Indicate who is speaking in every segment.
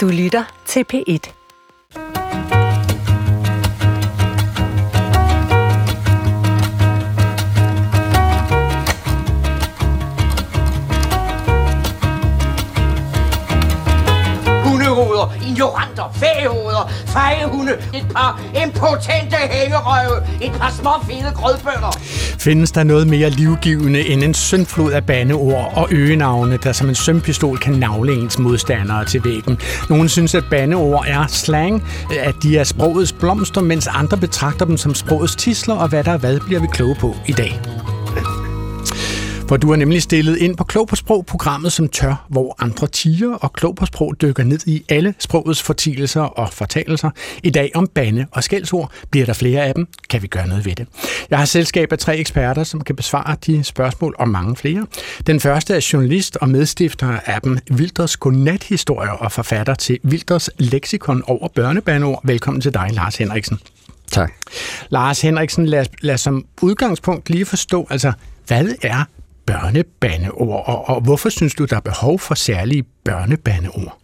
Speaker 1: Du lytter til P1.
Speaker 2: Ignoranter, fæhoveder, fejehunde, et par impotente hængerøve, et par små fede grødbønder.
Speaker 3: Findes der noget mere livgivende end en syndflod af bandeord og øgenavne, der som en sømpistol kan navle ens modstandere til væggen? Nogle synes, at bandeord er slang, at de er sprogets blomster, mens andre betragter dem som sprogets tisler, og hvad der er hvad, bliver vi kloge på i dag. For du har nemlig stillet ind på Klog på Sprog, programmet som tør, hvor andre tiger og Klog på Sprog dykker ned i alle sprogets fortielser og fortalelser. I dag om bande og skældsord. Bliver der flere af dem? Kan vi gøre noget ved det? Jeg har selskab af tre eksperter, som kan besvare de spørgsmål og mange flere. Den første er journalist og medstifter af appen Vilders Godnat-historier og forfatter til Vilders Lexikon over børnebanord. Velkommen til dig, Lars Henriksen.
Speaker 4: Tak.
Speaker 3: Lars Henriksen, lad, lad som udgangspunkt lige forstå, altså, hvad er børnebandeord, og, og hvorfor synes du, der er behov for særlige børnebandeord?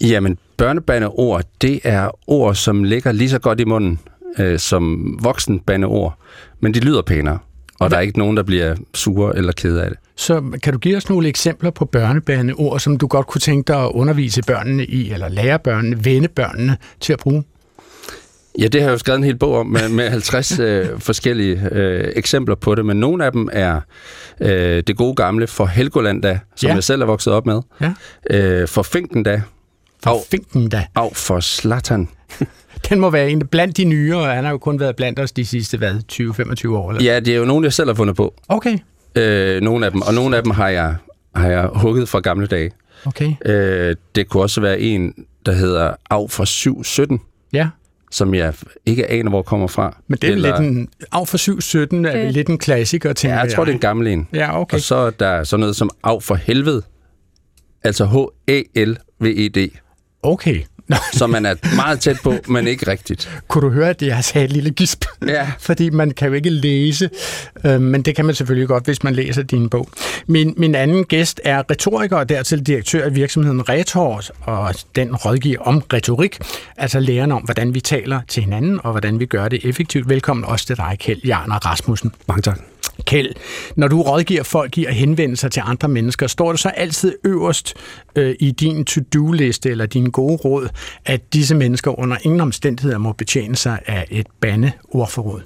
Speaker 4: Jamen, børnebandeord, det er ord, som ligger lige så godt i munden øh, som voksenbandeord, men de lyder pænere, og der er ikke nogen, der bliver sure eller kede af det.
Speaker 3: Så kan du give os nogle eksempler på børnebandeord, som du godt kunne tænke dig at undervise børnene i, eller lære børnene, vende børnene til at bruge?
Speaker 4: Ja, det har jeg jo skrevet en hel bog om med, med 50 øh, forskellige øh, eksempler på det, men nogle af dem er øh, det gode gamle for Helgoland da, som
Speaker 3: Ja.
Speaker 4: jeg selv er vokset op med.
Speaker 3: Ja.
Speaker 4: Øh, for Finken da.
Speaker 3: For finken da.
Speaker 4: Af for Slatan.
Speaker 3: Den må være en blandt de nyere, og han har jo kun været blandt os de sidste, hvad, 20-25 år? Eller?
Speaker 4: Ja, det er jo nogle, jeg selv har fundet på.
Speaker 3: Okay,
Speaker 4: Øh, nogle af dem, og nogle af dem har jeg, har jeg hugget fra gamle dage.
Speaker 3: okay.
Speaker 4: Øh, det kunne også være en, der hedder Av for 717,
Speaker 3: Ja,
Speaker 4: som jeg ikke aner, hvor kommer fra.
Speaker 3: men det er
Speaker 4: Eller-
Speaker 3: lidt en... Af for 717 er lidt en klassiker, tænker
Speaker 4: Ja, jeg tror, det er en gammel en.
Speaker 3: Ja, okay.
Speaker 4: Og så er der sådan noget som Av for helvede. Altså H-A-L-V-E-D.
Speaker 3: Okay. Nå,
Speaker 4: Så man er meget tæt på, men ikke rigtigt.
Speaker 3: kunne du høre, at jeg sagde et lille gisp?
Speaker 4: Ja.
Speaker 3: Fordi man kan jo ikke læse, øh, men det kan man selvfølgelig godt, hvis man læser din bog. Min, min anden gæst er retoriker og dertil direktør i virksomheden Retors, og den rådgiver om retorik, altså læren om, hvordan vi taler til hinanden, og hvordan vi gør det effektivt. Velkommen også til dig, Kjeld Jarner Rasmussen.
Speaker 4: Mange tak.
Speaker 3: Kjeld, når du rådgiver folk i at henvende sig til andre mennesker, står det så altid øverst øh, i din to-do-liste eller dine gode råd, at disse mennesker under ingen omstændigheder må betjene sig af et bandeordforråd?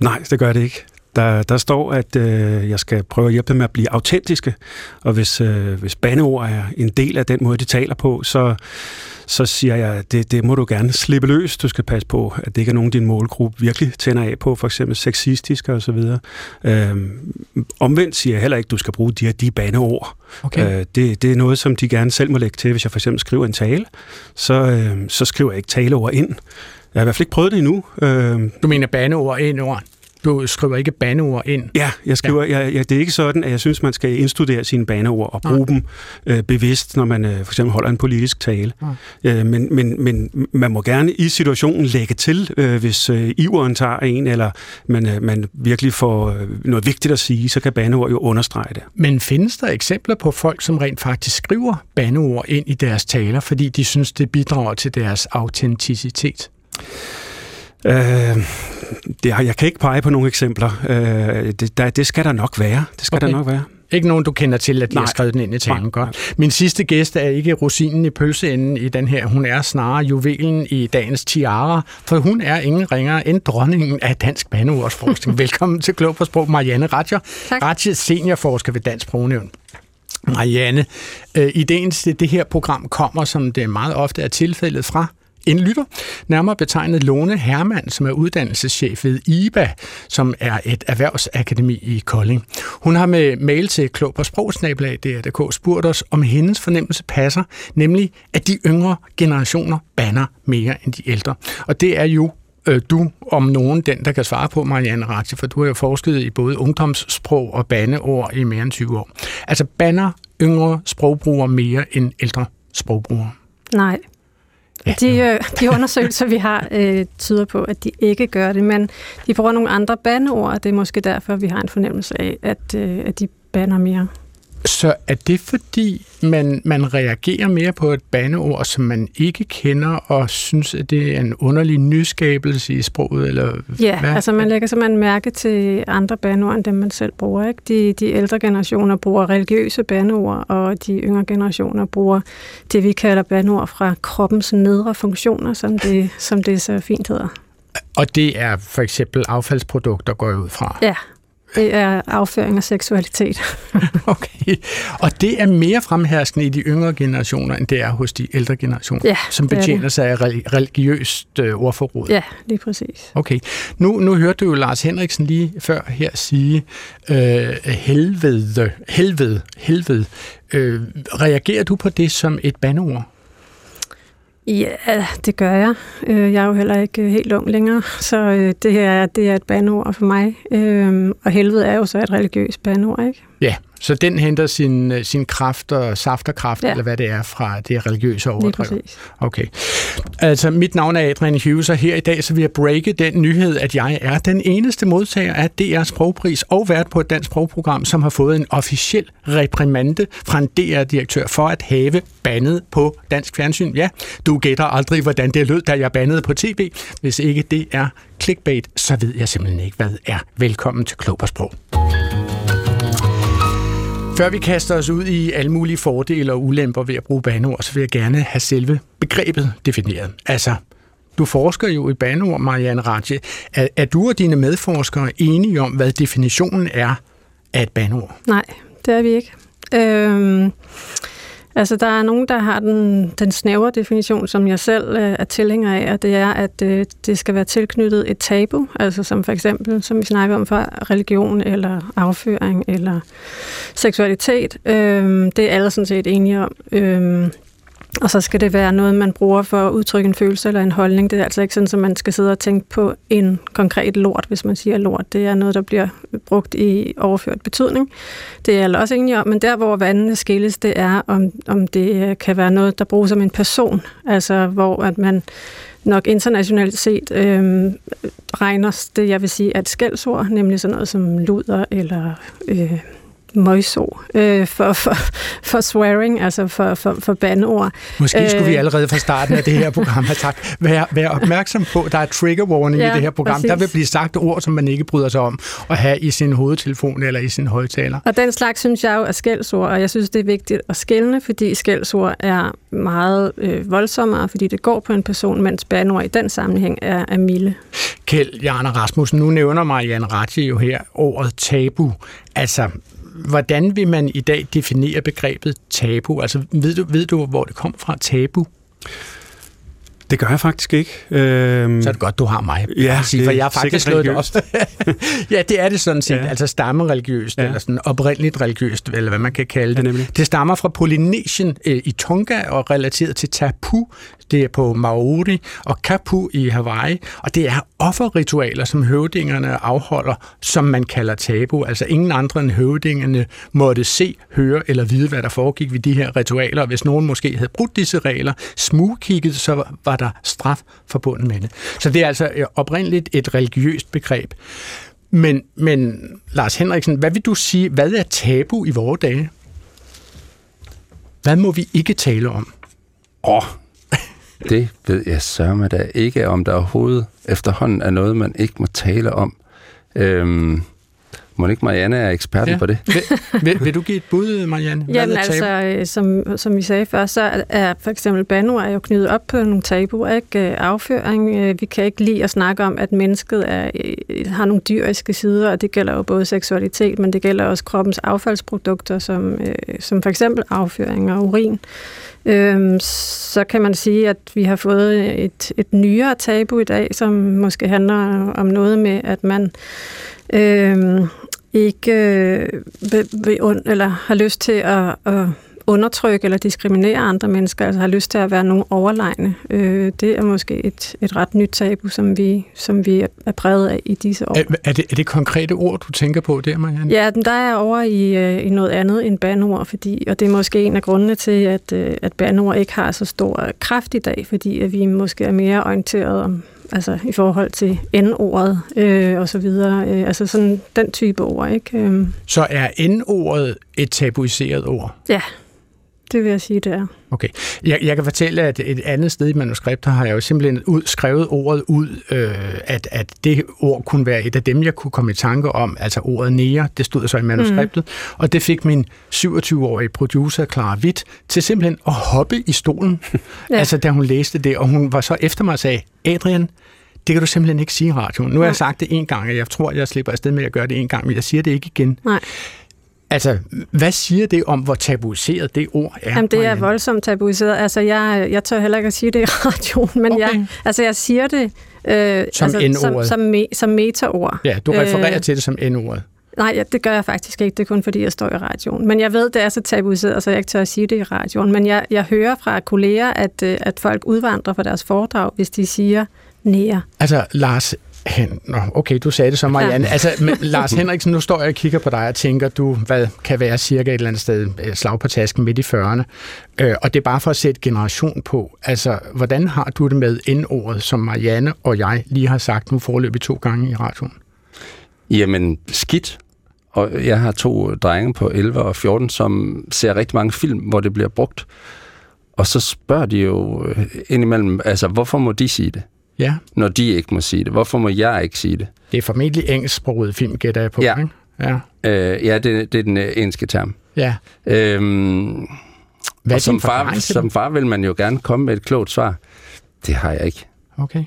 Speaker 5: Nej, det gør det ikke. Der, der står, at øh, jeg skal prøve at hjælpe dem med at blive autentiske, og hvis, øh, hvis bandeord er en del af den måde, de taler på, så, så siger jeg, det, det må du gerne slippe løs. Du skal passe på, at det ikke er nogen, din målgruppe virkelig tænder af på, for eksempel sexistiske og så videre. Øhm, omvendt siger jeg heller ikke, at du skal bruge de her de bandeord.
Speaker 3: Okay.
Speaker 5: Øh, det, det er noget, som de gerne selv må lægge til. Hvis jeg for eksempel skriver en tale, så, øh, så skriver jeg ikke taleord ind. Jeg har i hvert fald ikke prøvet det endnu. Øh,
Speaker 3: Du mener bandeord ind over. Du skriver ikke bandeord ind.
Speaker 5: Ja, jeg skriver, ja. Jeg, jeg, det er ikke sådan, at jeg synes, man skal indstudere sine baneord og bruge dem øh, bevidst, når man øh, for eksempel holder en politisk tale. Øh, men, men, men man må gerne i situationen lægge til, øh, hvis øh, iveren tager en, eller man, øh, man virkelig får øh, noget vigtigt at sige, så kan baneord jo understrege det.
Speaker 3: Men findes der eksempler på folk, som rent faktisk skriver bandeord ind i deres taler, fordi de synes, det bidrager til deres autenticitet?
Speaker 5: Øh, det, jeg kan ikke pege på nogle eksempler. Øh, det, der, det skal der nok være. Det skal
Speaker 3: Okay.
Speaker 5: der nok være.
Speaker 3: Ikke nogen, du kender til, at de Nej. har skrevet den ind i talen.
Speaker 5: Nej,
Speaker 3: Godt. Min sidste gæst er ikke rosinen i pølseenden i den her. Hun er snarere juvelen i dagens tiara, for hun er ingen ringere end dronningen af dansk bandeordsforskning. Velkommen til Klog på Sprog, Marianne Ratcher.
Speaker 6: Tak.
Speaker 3: Ratcher, seniorforsker ved Dansk Sprognævn. Marianne, øh, ideen til det her program kommer, som det meget ofte er tilfældet fra en lytter, nærmere betegnet Lone Hermann, som er uddannelseschef ved IBA, som er et erhvervsakademi i Kolding. Hun har med mail til klog på sprogsnabelag, DRDK, spurgt os, om hendes fornemmelse passer, nemlig at de yngre generationer banner mere end de ældre. Og det er jo øh, du om nogen den, der kan svare på, Marianne Ratje, for du har jo forsket i både ungdomssprog og bandeord i mere end 20 år. Altså banner yngre sprogbrugere mere end ældre sprogbrugere?
Speaker 6: Nej. De, øh, de undersøgelser, vi har, øh, tyder på, at de ikke gør det, men de bruger nogle andre bandeord, og det er måske derfor, vi har en fornemmelse af, at, øh, at de banner mere.
Speaker 3: Så er det fordi, man, man reagerer mere på et bandeord, som man ikke kender, og synes, at det er en underlig nyskabelse i sproget? Eller
Speaker 6: Ja,
Speaker 3: hvad?
Speaker 6: altså man lægger simpelthen mærke til andre bandeord, end dem man selv bruger. Ikke? De, de ældre generationer bruger religiøse bandeord, og de yngre generationer bruger det, vi kalder bandeord fra kroppens nedre funktioner, som det, som det så fint hedder.
Speaker 3: Og det er for eksempel affaldsprodukter, går jeg ud fra.
Speaker 6: Ja, det er afføring af seksualitet.
Speaker 3: Okay. Og det er mere fremherskende i de yngre generationer, end det er hos de ældre generationer,
Speaker 6: Ja,
Speaker 3: som
Speaker 6: er
Speaker 3: betjener
Speaker 6: det.
Speaker 3: sig af reli- religiøst øh, ordforråd.
Speaker 6: Ja, lige præcis.
Speaker 3: Okay. Nu, nu hørte du jo Lars Henriksen lige før her sige, øh, helvede, helvede, helvede. Øh, reagerer du på det som et bandeord?
Speaker 6: Ja, det gør jeg. Øh, Jeg er jo heller ikke øh, helt ung længere, så øh, det her det er et bandeord for mig. Og helvede er jo så et religiøst bandeord, ikke?
Speaker 3: Ja, så den henter sin, øh, sin kraft og saft og kraft, ja. Eller hvad det er, fra det religiøse overdrev. Okay. Altså, mit navn er Adrian Hughes, og her i dag så vil jeg breake den nyhed, at jeg er den eneste modtager af DR Sprogpris og vært på et dansk sprogprogram, som har fået en officiel reprimande fra en DR-direktør for at have bandet på dansk fjernsyn. Ja, du gætter aldrig, hvordan det lød, da jeg bandede på tv. Hvis ikke det er clickbait, så ved jeg simpelthen ikke, hvad er. Velkommen til på Sprog. Før vi kaster os ud i alle mulige fordele og ulemper ved at bruge bandeord, så vil jeg gerne have selve begrebet defineret. Altså, du forsker jo i bandeord, Marianne Ratje. Er, er du og dine medforskere enige om, hvad definitionen er af et bandeord?
Speaker 6: Nej, det er vi ikke. Øhm, altså, der er nogen, der har den, den snævre definition, som jeg selv øh, er tilhænger af, og det er, at øh, det skal være tilknyttet et tabu, altså som for eksempel, som vi snakker om før, religion eller afføring eller seksualitet. Øh, det er alle sådan set enige om. Øh, og så skal det være noget, man bruger for at udtrykke en følelse eller en holdning. Det er altså ikke sådan, at man skal sidde og tænke på en konkret lort, hvis man siger lort. Det er noget, der bliver brugt i overført betydning. Det er alle også enige om, men der, hvor vandene skilles, det er, om, om det øh, kan være noget, der bruges som en person. Altså, hvor at man nok internationalt set øh, regner det, jeg vil sige, er et skældsord, nemlig sådan noget som luder eller øh, møjso øh, for, for, for swearing, altså for, for, for bandeord.
Speaker 3: Måske skulle
Speaker 6: Øh.
Speaker 3: vi allerede fra starten af det her program have sagt, vær, vær opmærksom på, der er trigger warning ja, i det her program.
Speaker 6: præcis.
Speaker 3: Der vil blive sagt ord, som man ikke bryder sig om at have i sin hovedtelefon eller i sin højtaler.
Speaker 6: Og den slags synes jeg jo er skældsord, og jeg synes, det er vigtigt at skælne, fordi skældsord er meget øh, voldsommere, fordi det går på en person, mens bandeord i den sammenhæng er, er milde.
Speaker 3: Kjeld Jarne Rasmussen, nu nævner Marianne Ratje jo her ordet tabu. Altså, hvordan vil man i dag definere begrebet tabu? Altså, ved du, ved du hvor det kom fra, tabu?
Speaker 5: Det gør jeg faktisk ikke. Øhm,
Speaker 3: Så er det godt, du har mig.
Speaker 5: Ja,
Speaker 3: Sige,
Speaker 5: det
Speaker 3: for
Speaker 5: er
Speaker 3: jeg har faktisk slået det op. ja, det er det sådan set. Ja.
Speaker 5: Ja.
Speaker 3: Altså stammereligiøst, ja.
Speaker 5: Ja.
Speaker 3: eller sådan oprindeligt religiøst, eller hvad man kan kalde
Speaker 5: Ja,
Speaker 3: det.
Speaker 5: nemlig.
Speaker 3: det stammer fra Polynesien øh, i Tonga og relateret til tapu. Det er på Maori og kapu i Hawaii. Og det er offerritualer, som høvdingerne afholder, som man kalder tabu. Altså ingen andre end høvdingerne måtte se, høre eller vide, hvad der foregik ved de her ritualer. Og hvis nogen måske havde brudt disse regler, smugkigget, så var der straf forbundet med det. Så det er altså øh, oprindeligt et religiøst begreb. Men, men Lars Henriksen, hvad vil du sige, hvad er tabu i vore dage? Hvad må vi ikke tale om?
Speaker 4: Åh, det ved jeg sørme da ikke, om der overhovedet efterhånden er noget, man ikke må tale om. Øhm, må ikke Marianne er eksperten
Speaker 3: Ja.
Speaker 4: på det?
Speaker 3: Vil, vil, vil du give et bud, Marianne? Hvad
Speaker 6: Jamen
Speaker 3: er
Speaker 6: altså, øh, som, som vi sagde før, så er- for eksempel bandeord er jo knyttet op på nogle tabuer, ikke? Øh, Afføring, øh, vi kan ikke lide at snakke om, at mennesket er, har nogle dyriske sider, og det gælder jo både seksualitet, men det gælder også kroppens affaldsprodukter, som, som for eksempel afføring og urin. Øhm, så kan man sige, at vi har fået et, et nyere tabu i dag, som måske handler om noget med, at man øhm, ikke øh, vil, vil und, eller har lyst til at, at undertrykke eller diskriminere andre mennesker, altså har lyst til at være nogen overlegne. Øh, det er måske et, et ret nyt tabu, som vi, som vi er præget af i disse år.
Speaker 3: Er, er, det, er det konkrete ord, du tænker på der, Marianne?
Speaker 6: Ja, der er over i, øh, i noget andet end bandeord, fordi, og det er måske en af grundene til, at, øh, at bandeord ikke har så stor kraft i dag, fordi at vi måske er mere orienteret om altså i forhold til N-ordet øh, og så videre. Øh, altså sådan den type ord, ikke? Øh,
Speaker 3: Så er N-ordet et tabuiseret ord?
Speaker 6: ja, det vil jeg sige, det er.
Speaker 3: Okay. Jeg, jeg kan fortælle, at et andet sted i manuskriptet har jeg jo simpelthen ud, skrevet ordet ud, øh, at, at det ord kunne være et af dem, jeg kunne komme i tanke om, altså ordet nære, det stod så i manuskriptet, mm. og det fik min 27-årige producer, Clara Witt, til simpelthen at hoppe i stolen, ja. Altså da hun læste det, og hun var så efter mig og sagde, Adrian, det kan du simpelthen ikke sige i radioen. Nu har jeg sagt det en gang, og jeg tror, jeg slipper afsted med at gøre det en gang, men jeg siger det ikke igen.
Speaker 6: Nej.
Speaker 3: Altså, hvad siger det om, hvor tabuiseret det ord er?
Speaker 6: Jamen, det er
Speaker 3: Marianne?
Speaker 6: voldsomt tabuiseret. Altså, jeg, jeg tør heller ikke at sige det i radioen, men
Speaker 3: Okay.
Speaker 6: jeg, altså, jeg siger det øh,
Speaker 3: Som
Speaker 6: altså, som,
Speaker 3: N-ordet.
Speaker 6: som, me, som metaord.
Speaker 3: Ja, du refererer
Speaker 6: Øh,
Speaker 3: til det som N-ordet.
Speaker 6: Nej, ja, det gør jeg faktisk ikke. Det er kun fordi, jeg står i radioen. Men jeg ved, det er så tabuiseret, så jeg ikke tør at sige det i radioen. Men jeg, jeg hører fra kolleger, at, øh, at folk udvandrer fra deres foredrag, hvis de siger nære.
Speaker 3: Altså, Lars. Nå, okay, du sagde det så, Marianne. Ja. Altså, men, Lars Henriksen, nu står jeg og kigger på dig og tænker, du, hvad kan være cirka et eller andet sted øh, slag på tasken midt i 40'erne. Øh, og det er bare for at sætte generation på. Altså, hvordan har du det med N-ordet, som Marianne og jeg lige har sagt nu forløbig to gange i radioen?
Speaker 4: Jamen, skidt. Og jeg har to drenge på 11 og 14, som ser rigtig mange film, hvor det bliver brugt. Og så spørger de jo øh, indimellem, altså, hvorfor må de sige det,
Speaker 3: Ja,
Speaker 4: når de ikke må sige det? Hvorfor må jeg ikke sige det?
Speaker 3: det er formentlig engelsksproget film, gætter jeg på,
Speaker 4: Ja.
Speaker 3: ikke? Ja.
Speaker 4: Øh, ja, det, det er den øh, engelske term.
Speaker 3: Ja.
Speaker 4: Øhm,
Speaker 3: Hvad
Speaker 4: og som far, som far vil man jo gerne komme med et klogt svar. Det har jeg ikke.
Speaker 3: Okay.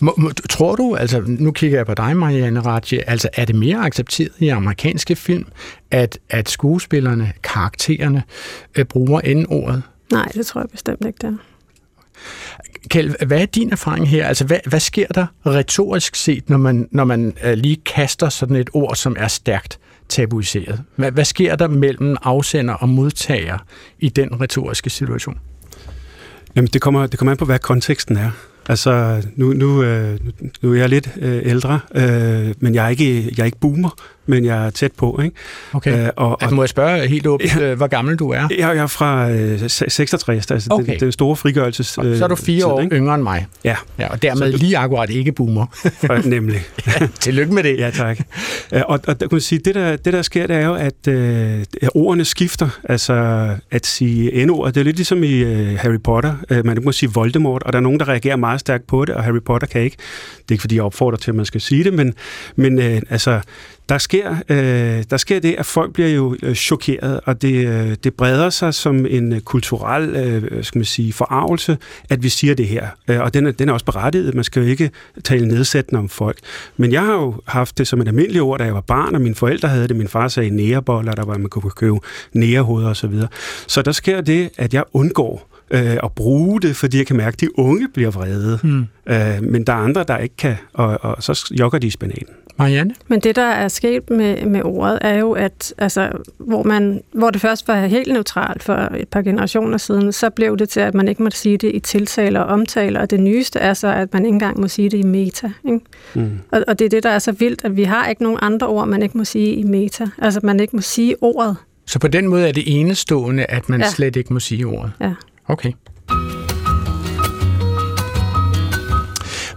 Speaker 3: Må, må, tror du, altså nu kigger jeg på dig, Marianne Ratje, altså er det mere accepteret i amerikanske film, at, at skuespillerne, karaktererne, øh, bruger N-ordet?
Speaker 6: Nej, det tror jeg bestemt ikke, det er.
Speaker 3: Kjeld, hvad er din erfaring her? Altså, hvad, hvad sker der retorisk set, når man, når man øh, lige kaster sådan et ord, som er stærkt tabuiseret? Hvad, hvad sker der mellem afsender og modtager i den retoriske situation?
Speaker 5: Jamen, det kommer, det kommer an på, hvad konteksten er. Altså, nu, nu, øh, nu er jeg lidt øh, ældre, øh, men jeg er, ikke, jeg er ikke boomer, men jeg er tæt på, ikke?
Speaker 3: Okay.
Speaker 5: Øh, og,
Speaker 3: Altså, må jeg spørge helt åbent, øh, hvor gammel du er?
Speaker 5: jeg, jeg er fra øh, se- 66, altså
Speaker 3: Okay.
Speaker 5: den, den store frigørelses...
Speaker 3: Så er du fire
Speaker 5: tid,
Speaker 3: år
Speaker 5: ikke?
Speaker 3: yngre end mig.
Speaker 5: Ja,
Speaker 3: Ja, og dermed
Speaker 5: Så du-
Speaker 3: lige akkurat ikke boomer.
Speaker 5: og, nemlig.
Speaker 3: Tillykke med det.
Speaker 5: Ja, tak. Øh, og, og der kan man sige, det der, det der sker, det er jo, at øh, ordene skifter. Altså at sige n-ordet, det er lidt ligesom i øh, Harry Potter. Øh, man må sige Voldemort, og der er nogen, der reagerer meget stærkt på det, og Harry Potter kan ikke. Det er ikke, fordi jeg opfordrer til, at man skal sige det, men, men øh, altså, der sker, øh, der sker det, at folk bliver jo øh, chokeret, og det, øh, det breder sig som en øh, kulturel øh, skal man sige, forarvelse, at vi siger det her. Øh, og den er, den er også berettiget. Man skal jo ikke tale nedsættende om folk. Men jeg har jo haft det som et almindeligt ord, da jeg var barn, og mine forældre havde det. Min far sagde næreboller, der var man kunne købe nærehoveder osv. Så, så der sker det, at jeg undgår øh, at bruge det, fordi jeg kan mærke, at de unge bliver vrede.
Speaker 3: Hmm.
Speaker 5: Øh, men der er andre, der ikke kan, og, og så jogger de i spanaten.
Speaker 3: Marianne?
Speaker 6: Men det, der er sket med, med ordet, er jo, at altså, hvor, man, hvor det først var helt neutralt for et par generationer siden, så blev det til, at man ikke måtte sige det i tiltaler og omtaler, og det nyeste er så, at man ikke engang må sige det i meta. Ikke?
Speaker 5: Mm.
Speaker 6: Og, og det er det, der er så vildt, at vi har ikke nogen andre ord, man ikke må sige i meta. Altså, man ikke må sige ordet.
Speaker 3: Så på den måde er det enestående, at man ja. Slet ikke må sige ordet.
Speaker 6: Ja.
Speaker 3: Okay.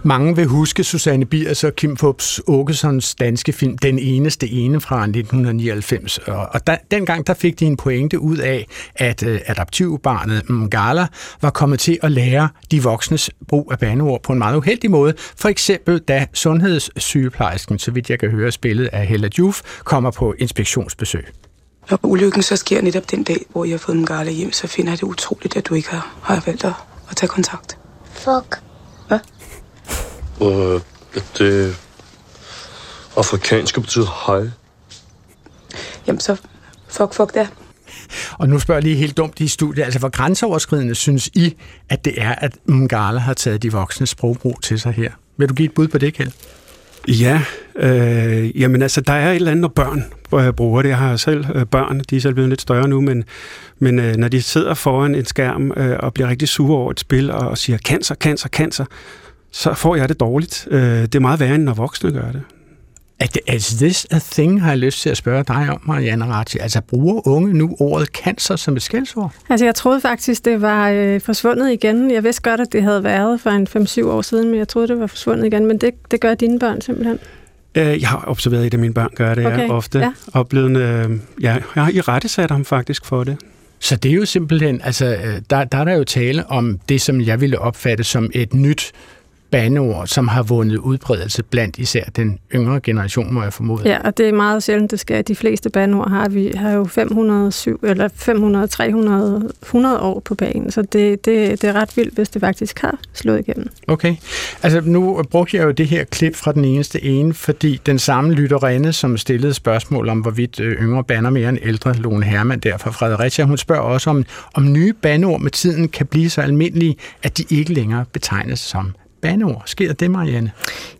Speaker 3: Mange vil huske Susanne Biers og Kim Fubs Åkessons danske film Den eneste ene fra 1999. Og og der, dengang der fik de en pointe ud af, at øh, adoptivbarnet Mgala var kommet til at lære de voksnes brug af bandeord på en meget uheldig måde. For eksempel da sundhedssygeplejersken, så vidt jeg kan høre spillet af Hella Juf, kommer på inspektionsbesøg.
Speaker 1: Når ulykken så sker netop den dag, hvor jeg har fået Mgala hjem, så finder jeg det utroligt, at du ikke har, har valgt at, at tage kontakt.
Speaker 7: Fuck.
Speaker 8: Og at det afrikanske betyder hej.
Speaker 1: Jamen så, fuck, fuck da.
Speaker 3: Og nu spørger jeg lige helt dumt i studiet, altså hvor grænseoverskridende synes I, at det er, at Mgala har taget de voksne sprogbrug til sig her? Vil du give et bud på det, Kjeld?
Speaker 5: Ja, øh, jamen altså, der er et eller andet, når børn øh, bruger det. Jeg har selv øh, børn, de er selv blevet lidt større nu, men, men øh, når de sidder foran en skærm øh, og bliver rigtig sure over et spil og, og siger cancer, cancer, cancer, så får jeg det dårligt. Øh, det er meget værre, end når voksne gør det.
Speaker 3: Is this a thing, har jeg lyst til at spørge dig om, Marianne Ratchi? Altså, bruger unge nu ordet cancer som et skældsord?
Speaker 6: Altså, jeg troede faktisk, det var øh, forsvundet igen. Jeg vidste godt, at det havde været for en 5-7 år siden, men jeg troede, det var forsvundet igen. Men det, det gør dine børn simpelthen.
Speaker 5: Øh, jeg har observeret, at mine børn gør det
Speaker 6: Okay,
Speaker 5: ja, ofte.
Speaker 6: ja.
Speaker 5: Oplevet, øh, ja, jeg har i rette sat ham faktisk for det.
Speaker 3: Så det er jo simpelthen, altså, øh, der, der er der jo tale om det, som jeg ville opfatte som et nyt bandeord, som har vundet udbredelse blandt især den yngre generation, må jeg formode.
Speaker 6: Ja, og det er meget sjældent, det skal. De fleste bandord har vi har jo 507, eller 500, 300, 100 år på banen, så det, det, det er ret vildt, hvis det faktisk har slået igennem.
Speaker 3: Okay. Altså, nu brugte jeg jo det her klip fra den eneste ene, fordi den samme lytterinde, som stillede spørgsmål om, hvorvidt øh, yngre banner mere end ældre, Lone Hermann der fra Fredericia, hun spørger også, om, om nye bandeord med tiden kan blive så almindelige, at de ikke længere betegnes som bandeord. Sker det, Marianne?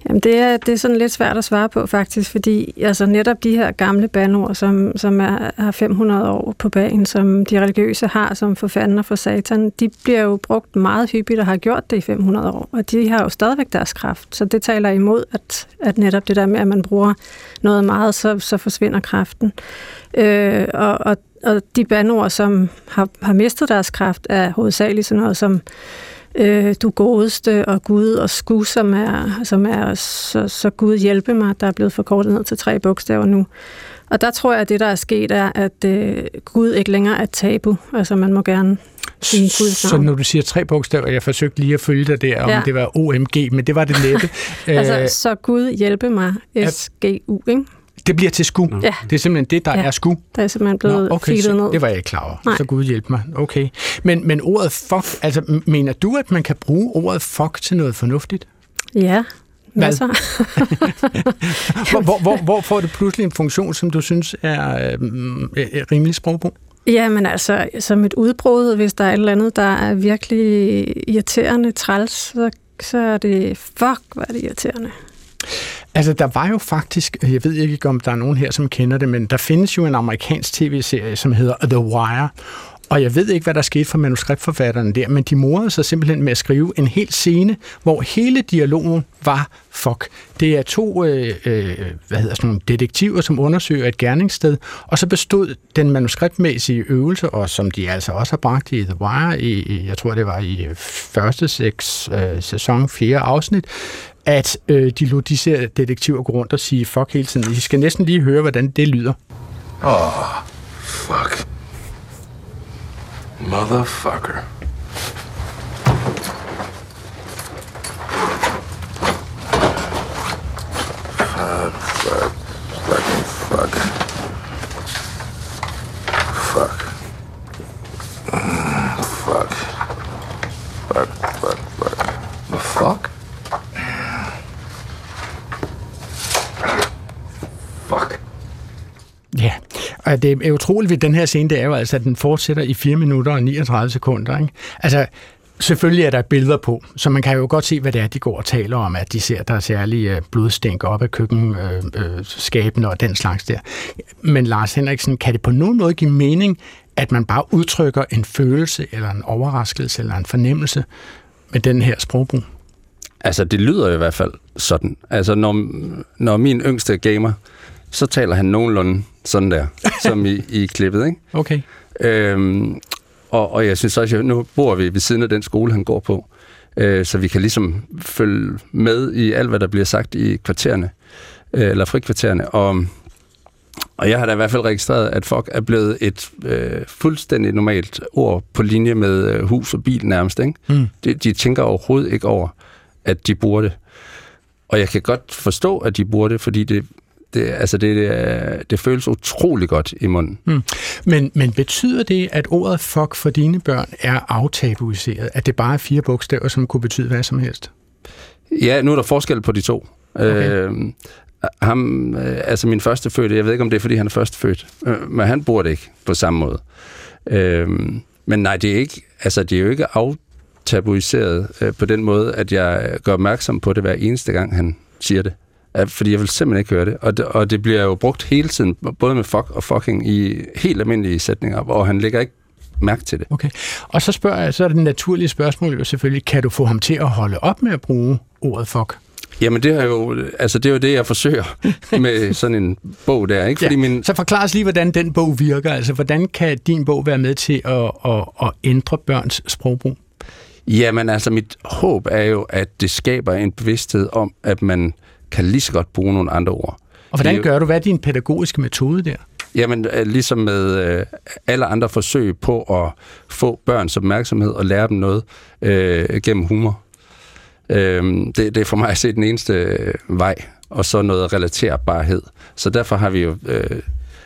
Speaker 6: Jamen, det er, det er sådan lidt svært at svare på, faktisk, fordi altså, netop de her gamle bandeord, som, som er, har 500 år på bagen, som de religiøse har, som for fanden og for satan, de bliver jo brugt meget hyppigt og har gjort det i 500 år, og de har jo stadigvæk deres kraft, så det taler imod, at, at netop det der med, at man bruger noget meget, så, så forsvinder kraften. Øh, og, og, og de bandeord, som har, har mistet deres kraft, er hovedsageligt sådan noget som øh, du godeste og Gud og sku, som er, som er så, så Gud hjælpe mig, der er blevet forkortet ned til tre bogstaver nu. Og der tror jeg, at det, der er sket, er, at øh, Gud ikke længere er tabu. Altså, man må gerne sige Guds
Speaker 3: Så
Speaker 6: navn.
Speaker 3: når du siger tre bogstaver, jeg forsøgte lige at følge dig der, om
Speaker 6: Ja.
Speaker 3: det var OMG, men det var det næppe.
Speaker 6: Altså,
Speaker 3: Øh,
Speaker 6: så Gud hjælpe mig, S-G-U, ikke?
Speaker 3: Det bliver til sku.
Speaker 6: Ja.
Speaker 3: Det er simpelthen det, der
Speaker 6: Ja.
Speaker 3: er sku.
Speaker 6: Der er simpelthen blevet
Speaker 3: Nå,
Speaker 6: okay,
Speaker 3: så,
Speaker 6: ned.
Speaker 3: det var jeg ikke klar over.
Speaker 6: Nej.
Speaker 3: Så Gud hjælp mig. Okay. Men, men ordet fuck, altså mener du, at man kan bruge ordet fuck til noget fornuftigt?
Speaker 6: Ja, masser.
Speaker 3: Hvor, hvor, hvor, hvor får det pludselig en funktion, som du synes er øh, øh, rimelig sprogbrug?
Speaker 6: Ja, men altså, som et udbrud, hvis der er et eller andet, der er virkelig irriterende træls, så, så er det, fuck, hvor er det irriterende.
Speaker 3: Altså, der var jo faktisk, jeg ved ikke, om der er nogen her, som kender det, men der findes jo en amerikansk tv-serie, som hedder The Wire, og jeg ved ikke, hvad der skete for manuskriptforfatterne der, men de morede sig simpelthen med at skrive en hel scene, hvor hele dialogen var fuck. Det er to øh, øh, hvad hedder sådan nogle detektiver, som undersøger et gerningssted, og så bestod den manuskriptmæssige øvelse, og som de altså også har bragt i The Wire, i, jeg tror det var i første seks øh, sæson, fjerde afsnit, at øh, de lod disse detektiver gå rundt og sige fuck hele tiden. I skal næsten lige høre, hvordan det lyder.
Speaker 8: Åh Fuck. Motherfucker. Fuck, fuck, fucking fuck. Fuck. Mm, Fuck. Fuck, fuck, fuck. The fuck? Fuck.
Speaker 3: Ja, og det er utroligt ved den her scene, det er jo altså, at den fortsætter i 4 minutter og 39 sekunder. Ikke? Altså, selvfølgelig er der billeder på, så man kan jo godt se, hvad det er, de går og taler om, at de ser, der er særlige blodstænker blodstænk op af køkkenskabene øh, øh, og den slags der. Men Lars Henriksen, kan det på nogen måde give mening, at man bare udtrykker en følelse, eller en overraskelse, eller en fornemmelse med den her sprogbrug?
Speaker 4: Altså, det lyder i hvert fald sådan. Altså, når, når min yngste gamer, så taler han nogenlunde sådan der, som i, i klippet, ikke?
Speaker 3: Okay.
Speaker 4: Øhm, og, og jeg synes også, at nu bor vi ved siden af den skole, han går på, øh, så vi kan ligesom følge med i alt, hvad der bliver sagt i kvartererne, øh, eller frikvartererne. Og, og jeg har da i hvert fald registreret, at fuck er blevet et øh, fuldstændig normalt ord på linje med øh, hus og bil nærmest. Ikke?
Speaker 3: Mm.
Speaker 4: De, de tænker overhovedet ikke over, at de bruger det. Og jeg kan godt forstå, at de bruger det, fordi det, det, altså det, det, det føles utrolig godt i munden.
Speaker 3: Mm. Men, men betyder det, at ordet fuck for dine børn er aftabuiseret? At det bare er fire bogstaver, som kunne betyde hvad som helst?
Speaker 4: Ja, nu er der forskel på de to.
Speaker 3: Okay.
Speaker 4: Øh, ham, øh, altså min første fødte, jeg ved ikke, om det er, fordi han er først født, øh, men han bruger det ikke på samme måde. Øh, men nej, det er, ikke, altså, det er jo ikke aftabuiseret øh, på den måde, at jeg gør opmærksom på det hver eneste gang, han siger det. Fordi jeg vil simpelthen ikke høre det. Og, det. og det bliver jo brugt hele tiden, både med fuck og fucking, i helt almindelige sætninger, og han lægger ikke mærke til det.
Speaker 3: Okay. Og så spørger jeg, så er det naturlige spørgsmål jo selvfølgelig, kan du få ham til at holde op med at bruge ordet fuck?
Speaker 4: Jamen, det er jo, altså, det er jo det, jeg forsøger med sådan en bog der. Ikke? Fordi
Speaker 3: ja.
Speaker 4: min,
Speaker 3: Så forklar os lige, hvordan den bog virker. Altså, hvordan kan din bog være med til at, at, at ændre børns sprogbrug?
Speaker 4: Jamen altså, mit håb er jo, at det skaber en bevidsthed om, at man kan lige så godt bruge nogle andre ord.
Speaker 3: Og hvordan
Speaker 4: Det
Speaker 3: gør du? Hvad er din pædagogiske metode der?
Speaker 4: Jamen, øh, ligesom med øh, alle andre forsøg på at få børns opmærksomhed og lære dem noget øh, gennem humor. Øh, det, det er for mig at se den eneste øh, vej, og så noget relaterbarhed. Så derfor har vi jo øh,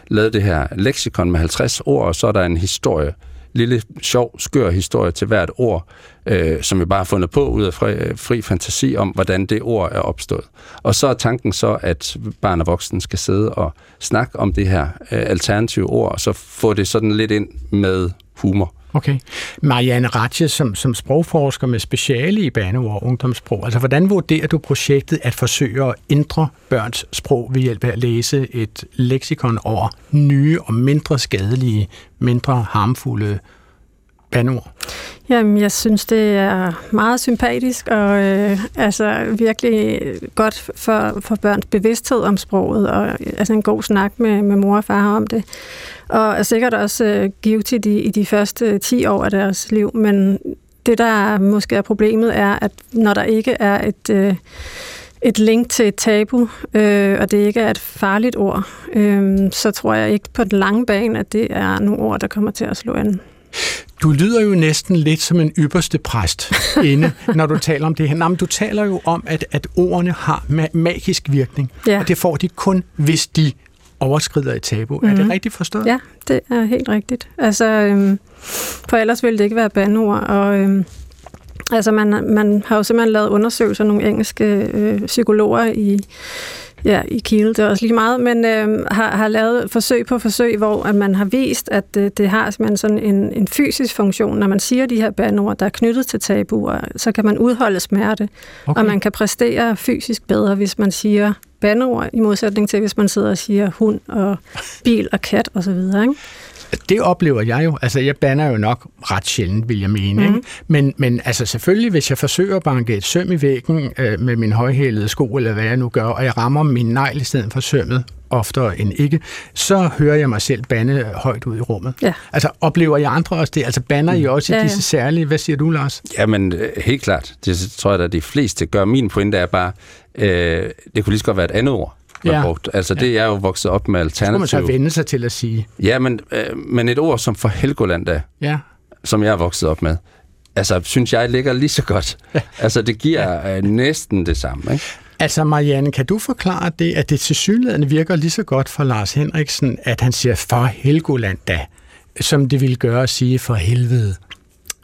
Speaker 4: lavet det her leksikon med 50 ord, og så er der en historie, lille, sjov, skør historie til hvert ord, øh, som vi bare har fundet på ud af fri, øh, fri fantasi om, hvordan det ord er opstået. Og så er tanken så, at barn og voksen skal sidde og snakke om det her øh, alternative ord, og så få det sådan lidt ind med humor.
Speaker 3: Okay. Marianne Ratje, som, som sprogforsker med speciale i baneord og ungdomssprog, altså hvordan vurderer du projektet at forsøge at ændre børns sprog ved hjælp af at læse et leksikon over nye og mindre skadelige, mindre harmfulde baneord?
Speaker 6: Jamen, jeg synes, det er meget sympatisk og øh, altså virkelig godt for, for børns bevidsthed om sproget, og øh, altså en god snak med, med mor og far om det. Og er sikkert også øh, givet i, i de første 10 år af deres liv, men det, der måske er problemet, er, at når der ikke er et... Øh, et link til et tabu, øh, og det ikke er et farligt ord, øh, så tror jeg ikke på den lange bane, at det er nogle ord, der kommer til at slå an.
Speaker 3: Du lyder jo næsten lidt som en ypperste præst inde, når du taler om det her. Nå, men du taler jo om, at, at ordene har ma- magisk virkning,
Speaker 6: Ja.
Speaker 3: og det får de kun, hvis de overskrider et tabu. Mm-hmm. Er det rigtigt forstået?
Speaker 6: Ja, det er helt rigtigt. Altså, øhm, for ellers ville det ikke være bandord, og øhm, altså man, man har jo simpelthen lavet undersøgelser, nogle engelske øh, psykologer i, ja, i Kiel, det er også lige meget, men øh, har, har lavet forsøg på forsøg, hvor at man har vist, at det, det har simpelthen sådan en, en fysisk funktion. Når man siger de her bandord, der er knyttet til tabuer, så kan man udholde smerte,
Speaker 3: Okay.
Speaker 6: og man kan præstere fysisk bedre, hvis man siger bandord, i modsætning til, hvis man sidder og siger hund og bil og kat osv. Ikke?
Speaker 3: Det oplever jeg jo. Altså, jeg banner jo nok ret sjældent, vil jeg mene. Mm. Ikke? Men, men altså, selvfølgelig, hvis jeg forsøger at banke et søm i væggen øh, med min højhælede sko, eller hvad jeg nu gør, og jeg rammer min negl i stedet for sømmet, oftere end ikke, så hører jeg mig selv bande højt ud i rummet.
Speaker 6: Ja.
Speaker 3: Altså, oplever jeg andre også det? Altså, banner I også i
Speaker 6: Ja, ja.
Speaker 3: disse særlige? Hvad siger du, Lars?
Speaker 4: Jamen, øh, helt klart. Det tror jeg, at de fleste gør. Min pointe er bare, øh, det kunne lige så godt være et andet ord, der
Speaker 3: Ja.
Speaker 4: ja. brugt. Altså, det er jo vokset op med
Speaker 3: Så må man så
Speaker 4: alternativ.
Speaker 3: vende sig til at sige,
Speaker 4: Ja, men, øh, men et ord som for Helgoland, da,
Speaker 3: ja,
Speaker 4: som jeg er vokset op med, altså, synes jeg ligger lige så godt. Ja. Altså, det giver ja. øh, næsten det samme, ikke?
Speaker 3: Altså Marianne, kan du forklare det, at det til synligheden virker lige så godt for Lars Henriksen, at han siger for Helgoland da, som det ville gøre at sige for helvede?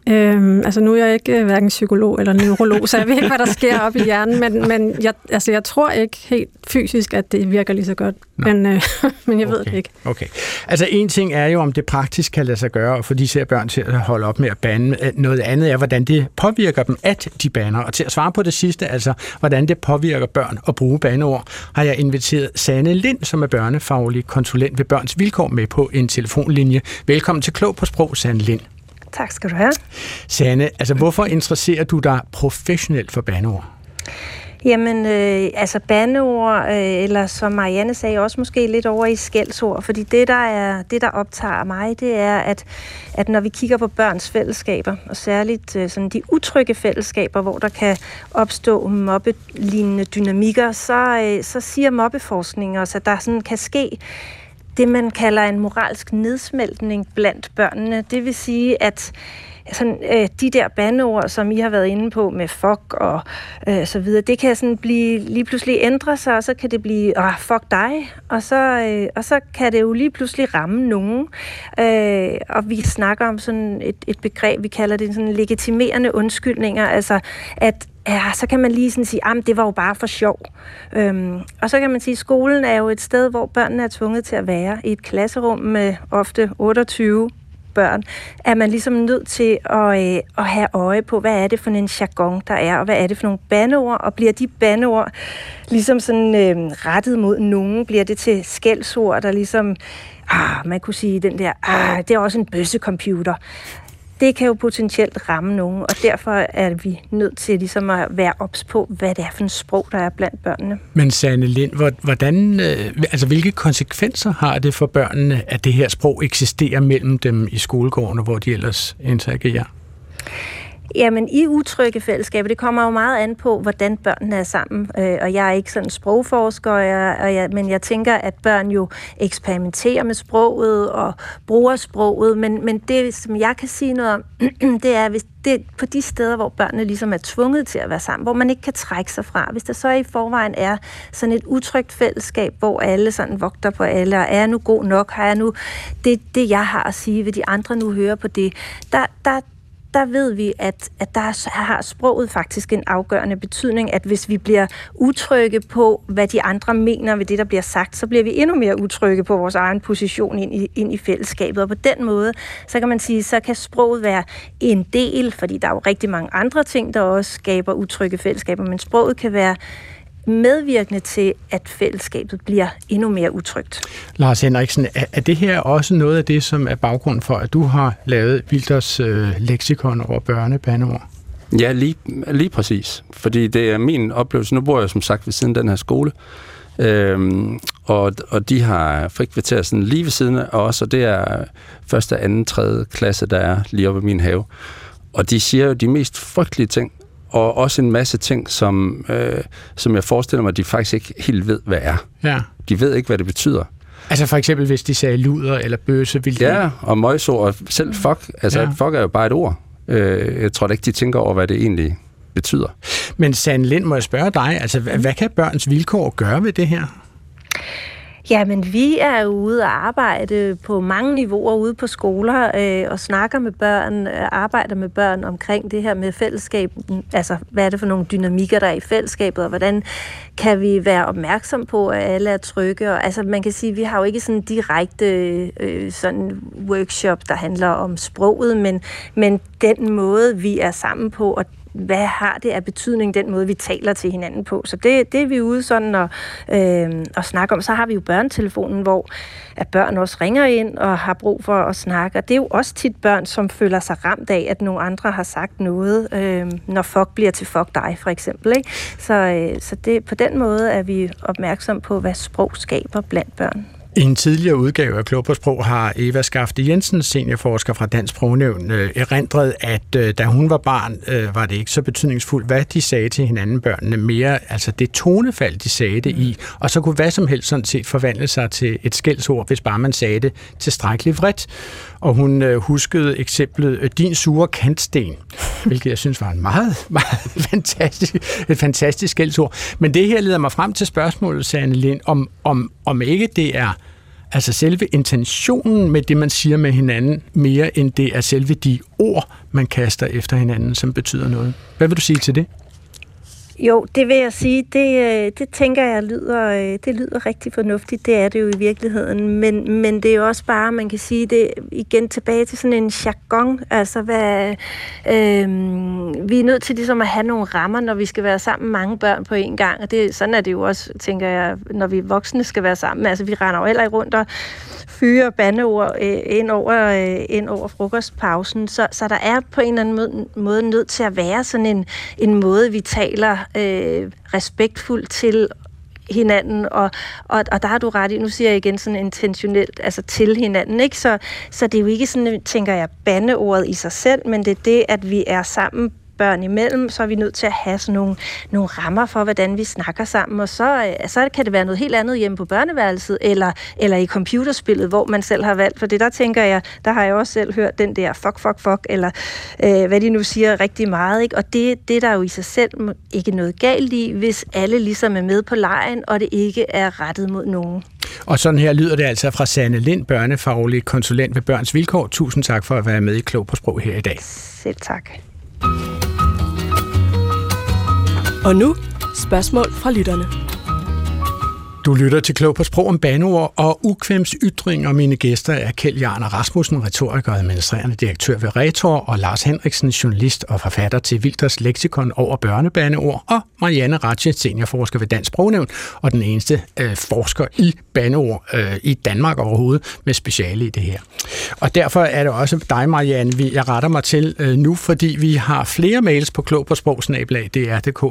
Speaker 6: Øhm, altså nu er jeg ikke øh, hverken psykolog eller neurolog, så jeg ved ikke, hvad der sker op i hjernen, men, men jeg, altså, jeg tror ikke helt fysisk, at det virker lige så godt, men, øh, men jeg okay. ved det ikke.
Speaker 3: Okay. Altså en ting er jo, om det praktisk kan lade sig gøre og få de her børn til at holde op med at bande. Noget andet er, hvordan det påvirker dem, at de bander. Og til at svare på det sidste, altså hvordan det påvirker børn at bruge bandeord, har jeg inviteret Sanne Lind, som er børnefaglig konsulent ved Børns Vilkår, med på en telefonlinje. Velkommen til Klog på Sprog, Sanne Lind.
Speaker 7: Tak skal du have.
Speaker 3: Sanne, altså hvorfor interesserer du dig professionelt for bandeord?
Speaker 7: Jamen, øh, altså bandeord, øh, eller som Marianne sagde, også måske lidt over i skældsord, fordi det, der er, det, der optager mig, det er, at, at når vi kigger på børns fællesskaber, og særligt øh, sådan de utrygge fællesskaber, hvor der kan opstå mobbelignende dynamikker, så, øh, så siger mobbeforskning også, at der sådan kan ske det, man kalder en moralsk nedsmeltning blandt børnene. Det vil sige, at sådan, øh, de der bandeord, som I har været inde på med fuck og øh, så videre, det kan sådan blive, lige pludselig ændre sig, og så kan det blive, ah, fuck dig, og så, øh, og så kan det jo lige pludselig ramme nogen. Øh, og vi snakker om sådan et, et begreb, vi kalder det sådan legitimerende undskyldninger, altså at ja, så kan man lige sådan sige, at det var jo bare for sjov. Øhm, og så kan man sige, at skolen er jo et sted, hvor børnene er tvunget til at være i et klasserum med ofte 28 børn, er man ligesom nødt til at, øh, at have øje på, hvad er det for en jargon, der er, og hvad er det for nogle bandeord, og bliver de bandeord ligesom sådan øh, rettet mod nogen, bliver det til skældsord, der ligesom, ah, man kunne sige den der, ah, det er også en bøssecomputer det kan jo potentielt ramme nogen, og derfor er vi nødt til ligesom at være ops på, hvad det er for en sprog, der er blandt børnene.
Speaker 3: Men Sanne Lind, hvordan, øh, altså, hvilke konsekvenser har det for børnene, at det her sprog eksisterer mellem dem i skolegården, hvor de ellers interagerer?
Speaker 7: Jamen, i utrygge fællesskaber, det kommer jo meget an på, hvordan børnene er sammen. Øh, og jeg er ikke sådan sprogforsker, og jeg, og jeg, men jeg tænker, at børn jo eksperimenterer med sproget og bruger sproget. Men, men det, som jeg kan sige noget om, det er, hvis det på de steder, hvor børnene ligesom er tvunget til at være sammen, hvor man ikke kan trække sig fra. Hvis der så i forvejen er sådan et utrygt fællesskab, hvor alle sådan vogter på alle, og er jeg nu god nok, har jeg nu det, det jeg har at sige, vil de andre nu høre på det, der, der, der ved vi, at, at der har sproget faktisk en afgørende betydning, at hvis vi bliver utrygge på, hvad de andre mener ved det, der bliver sagt, så bliver vi endnu mere utrygge på vores egen position ind i, ind i fællesskabet. Og på den måde, så kan man sige, så kan sproget være en del, fordi der er jo rigtig mange andre ting, der også skaber utrygge fællesskaber, men sproget kan være medvirkende til, at fællesskabet bliver endnu mere utrygt.
Speaker 3: Lars Henriksen, er, det her også noget af det, som er baggrund for, at du har lavet Wilders øh, leksikon over børnebandeord?
Speaker 4: Ja, lige, lige præcis. Fordi det er min oplevelse. Nu bor jeg som sagt ved siden af den her skole, øhm, og, og de har frikvarter sådan lige ved siden af os, og det er første, anden, tredje klasse, der er lige oppe i min have. Og de siger jo de mest frygtelige ting og også en masse ting, som, øh, som jeg forestiller mig, de faktisk ikke helt ved, hvad er.
Speaker 3: Ja.
Speaker 4: De ved ikke, hvad det betyder.
Speaker 3: Altså for eksempel, hvis de sagde luder eller bøse, ville
Speaker 4: de... Ja, og møgsord, og selv fuck. Altså, ja. fuck er jo bare et ord. Øh, jeg tror da ikke, de tænker over, hvad det egentlig betyder.
Speaker 3: Men Sand Lind, må jeg spørge dig, altså hvad kan børns vilkår gøre ved det her?
Speaker 7: Jamen, vi er ude og arbejde på mange niveauer ude på skoler øh, og snakker med børn, øh, arbejder med børn omkring det her med fællesskab. Altså, hvad er det for nogle dynamikker, der er i fællesskabet, og hvordan kan vi være opmærksom på, at alle er trygge? Og, altså, man kan sige, at vi har jo ikke sådan direkte øh, sådan workshop, der handler om sproget, men, men den måde, vi er sammen på, og hvad har det af betydning, den måde, vi taler til hinanden på. Så det, det er vi ude sådan og, øh, og snakke om. Så har vi jo børnetelefonen, hvor at børn også ringer ind og har brug for at snakke. Og det er jo også tit børn, som føler sig ramt af, at nogle andre har sagt noget, øh, når fuck bliver til fuck dig, for eksempel. Ikke? Så, øh, så det, på den måde er vi opmærksom på, hvad sprog skaber blandt børn.
Speaker 3: I en tidligere udgave af Klog på Sprog har Eva Skafte Jensen, seniorforsker fra Dansk Sprognævn, øh, erindret, at øh, da hun var barn, øh, var det ikke så betydningsfuldt, hvad de sagde til hinanden børnene. Mere altså det tonefald, de sagde det i. Og så kunne hvad som helst sådan set forvandle sig til et skældsord, hvis bare man sagde det tilstrækkeligt vredt. Og hun huskede eksemplet din sure kantsten, hvilket jeg synes var en meget, meget fantastisk, et fantastisk skældsord. Men det her leder mig frem til spørgsmålet, Sanne Lind, om, om, om ikke det er altså selve intentionen med det, man siger med hinanden, mere end det er selve de ord, man kaster efter hinanden, som betyder noget. Hvad vil du sige til det?
Speaker 7: Jo, det vil jeg sige, det, øh, det tænker jeg lyder, øh, det lyder rigtig fornuftigt. Det er det jo i virkeligheden. Men, men det er jo også bare, man kan sige det igen tilbage til sådan en jargon. Altså, hvad, øh, vi er nødt til ligesom at have nogle rammer, når vi skal være sammen mange børn på en gang. Og det, sådan er det jo også, tænker jeg, når vi voksne skal være sammen. Altså, vi render jo heller ikke rundt og fyre bandeord øh, ind, over, øh, ind over frokostpausen. Så, så der er på en eller anden måde, måde nødt til at være sådan en, en måde, vi taler øh, respektfuld til hinanden, og, og, og der har du ret i, nu siger jeg igen sådan intentionelt, altså til hinanden, ikke? Så, så det er jo ikke sådan, tænker jeg, bandeordet i sig selv, men det er det, at vi er sammen børn imellem, så er vi nødt til at have sådan nogle, nogle rammer for, hvordan vi snakker sammen, og så, øh, så kan det være noget helt andet hjemme på børneværelset, eller, eller i computerspillet, hvor man selv har valgt, for det der tænker jeg, der har jeg også selv hørt den der fuck, fuck, fuck, eller øh, hvad de nu siger rigtig meget, ikke? og det, det er der jo i sig selv ikke noget galt i, hvis alle ligesom er med på lejen, og det ikke er rettet mod nogen.
Speaker 3: Og sådan her lyder det altså fra Sanne Lind, børnefaglig konsulent ved Børns Vilkår. Tusind tak for at være med i Klog på Sprog her i dag.
Speaker 7: Selv tak.
Speaker 9: Og nu spørgsmål fra lytterne.
Speaker 3: Du lytter til Klog på Sprog om Banord og ukvems ytringer. Mine gæster er Kjeld Jarn Rasmussen, retoriker og administrerende direktør ved Retor, og Lars Henriksen, journalist og forfatter til Vilters Lexikon over børnebaneord, og Marianne Ratje, seniorforsker ved Dansk Sprognævn, og den eneste øh, forsker i bandeord øh, i Danmark overhovedet, med speciale i det her. Og derfor er det også dig, Marianne, vi, jeg retter mig til øh, nu, fordi vi har flere mails på klog på sprogsnabelag,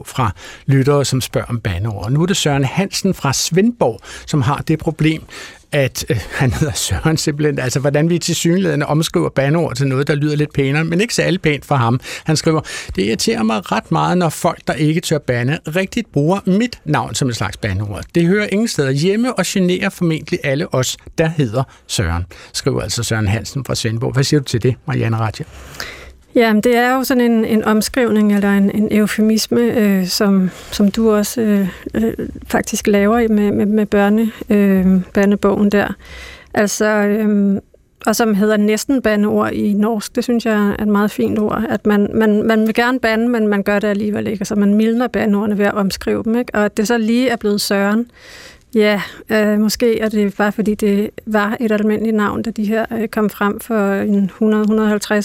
Speaker 3: fra lyttere, som spørger om bandeord. Nu er det Søren Hansen fra Svendborg, som har det problem, at øh, han hedder Søren simpelthen, altså hvordan vi til synligheden omskriver banord til noget, der lyder lidt pænere, men ikke særlig pænt for ham. Han skriver, det irriterer mig ret meget, når folk, der ikke tør bande, rigtigt bruger mit navn som et slags banord. Det hører ingen steder hjemme og generer formentlig alle os, der hedder Søren, skriver altså Søren Hansen fra Svendborg. Hvad siger du til det, Marianne Ratje?
Speaker 6: Ja, men det er jo sådan en, en omskrivning eller en, en eufemisme, øh, som, som du også øh, øh, faktisk laver med, med, med børne, øh, børnebogen der. Altså, øh, og som hedder næsten bandeord i norsk. Det synes jeg er et meget fint ord. At man, man, man vil gerne bande, men man gør det alligevel ikke. Altså man mildner bandeordene ved at omskrive dem. Ikke? Og at det så lige er blevet Søren, Ja, øh, måske er det bare fordi, det var et almindeligt navn, da de her øh, kom frem for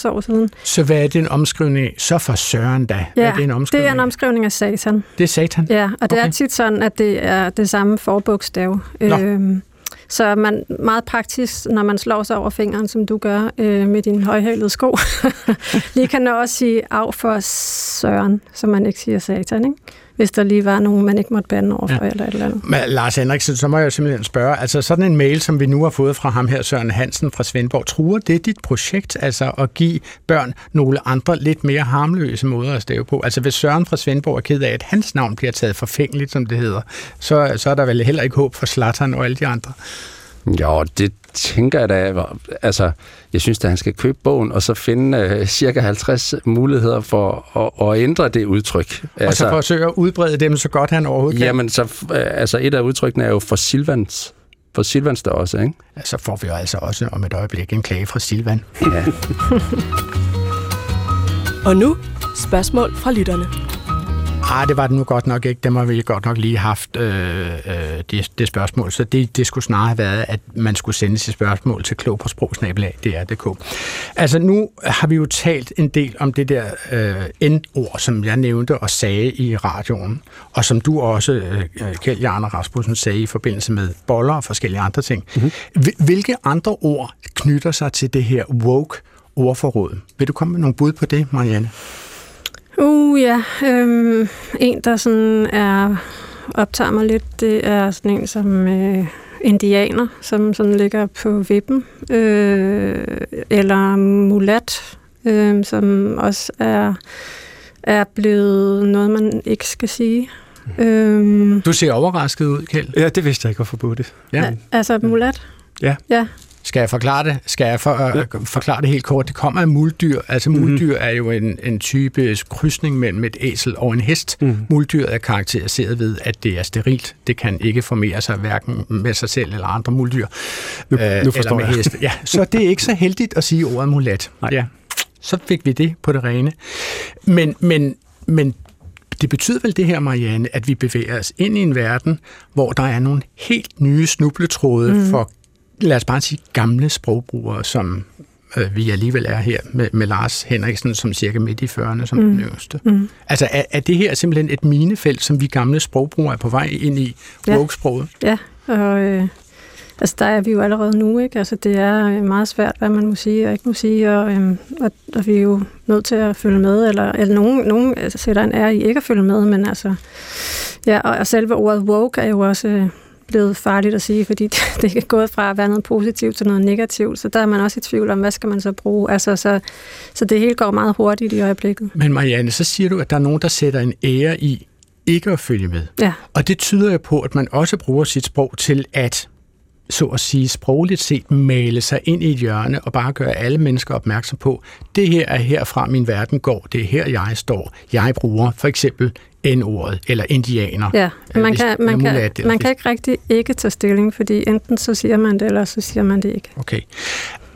Speaker 6: 100-150 år siden.
Speaker 3: Så hvad er det en omskrivning Så for Søren da?
Speaker 6: Ja,
Speaker 3: er det, en omskrivning?
Speaker 6: det er en omskrivning af satan.
Speaker 3: Det er satan?
Speaker 6: Ja, og det okay. er tit sådan, at det er det samme forbogstav. Øhm, så man meget praktisk, når man slår sig over fingeren, som du gør øh, med din højhælede sko, lige kan også sige af for Søren, så man ikke siger satan, ikke? Hvis der lige var nogen, man ikke måtte bande overfor ja. eller et eller andet.
Speaker 3: Men Lars Henriksen, så må jeg simpelthen spørge, altså sådan en mail, som vi nu har fået fra ham her, Søren Hansen fra Svendborg, truer det dit projekt, altså at give børn nogle andre lidt mere harmløse måder at stave på? Altså hvis Søren fra Svendborg er ked af, at hans navn bliver taget forfængeligt, som det hedder, så, så er der vel heller ikke håb for Slattern og alle de andre.
Speaker 4: Jo, det tænker jeg da. Altså, jeg synes, at han skal købe bogen, og så finde uh, cirka 50 muligheder for at, at ændre det udtryk.
Speaker 3: Og altså, så forsøge at udbrede dem så godt han overhovedet kan.
Speaker 4: Jamen, så, uh, altså et af udtrykkene er jo for Silvans. For Silvans der også, ikke?
Speaker 3: Ja, så får vi jo altså også om et øjeblik en klage fra Silvan.
Speaker 4: Ja.
Speaker 9: og nu spørgsmål fra lytterne.
Speaker 3: Ah, det var det nu godt nok ikke. Det må vi godt nok lige haft øh, øh, det, det spørgsmål. Så det, det skulle snarere have været, at man skulle sende sit spørgsmål til klog på sprogsnabelag, dr.dk. Altså nu har vi jo talt en del om det der øh, N-ord, som jeg nævnte og sagde i radioen, og som du også, øh, Kjeld Jarne Rasmussen, sagde i forbindelse med boller og forskellige andre ting. Mm-hmm. Hvilke andre ord knytter sig til det her woke ordforråd? Vil du komme med nogle bud på det, Marianne?
Speaker 6: Uh, ja. Øhm, en, der sådan er optager mig lidt, det er sådan en som øh, indianer, som sådan ligger på vippen. Øh, eller mulat, øh, som også er, er blevet noget, man ikke skal sige.
Speaker 3: Øh, du ser overrasket ud, Kjeld.
Speaker 5: Ja, det vidste jeg ikke, hvorfor det.
Speaker 6: Ja. Altså mulat?
Speaker 5: Ja.
Speaker 6: Ja,
Speaker 3: skal jeg forklare det? Skal jeg for, uh, forklare det helt kort? Det kommer af muldyr. Altså mm-hmm. muldyr er jo en, en type krydsning mellem et æsel og en hest. Mm. Muldyr er karakteriseret ved, at det er sterilt. Det kan ikke formere sig hverken med sig selv eller andre muldyr.
Speaker 5: Nu, uh, nu forstår
Speaker 3: eller med heste. Ja, så det er ikke så heldigt at sige ordet mulat.
Speaker 5: Nej.
Speaker 3: Ja. Så fik vi det på det rene. Men, men, men det betyder vel det her, Marianne, at vi bevæger os ind i en verden, hvor der er nogle helt nye snubletråde mm. for lad os bare sige, gamle sprogbrugere, som øh, vi alligevel er her, med, med Lars Henriksen som cirka midt i 40'erne som mm. den yngste. Mm. Altså er, er det her simpelthen et minefelt, som vi gamle sprogbrugere er på vej ind i,
Speaker 6: ja.
Speaker 3: woke-sproget?
Speaker 6: Ja, og øh, altså der er vi jo allerede nu, ikke? Altså det er øh, meget svært, hvad man må sige og ikke må sige, og, øh, og, og vi er jo nødt til at følge med, eller, eller nogen, nogen altså, sætter en ære i ikke at følge med, men altså, ja, og, og selve ordet woke er jo også... Øh, blevet farligt at sige, fordi det er gået fra at være noget positivt til noget negativt, så der er man også i tvivl om, hvad skal man så bruge. Altså, så, så det hele går meget hurtigt i øjeblikket.
Speaker 3: Men Marianne, så siger du, at der er nogen, der sætter en ære i ikke at følge med.
Speaker 6: Ja.
Speaker 3: Og det tyder jo på, at man også bruger sit sprog til at så at sige, sprogligt set male sig ind i et hjørne og bare gøre alle mennesker opmærksom på, det her er herfra min verden går, det er her jeg står. Jeg bruger for eksempel N-ordet, eller indianer.
Speaker 6: Ja, man, kan, man, kan, man kan ikke rigtig ikke tage stilling, fordi enten så siger man det, eller så siger man det ikke.
Speaker 3: Okay.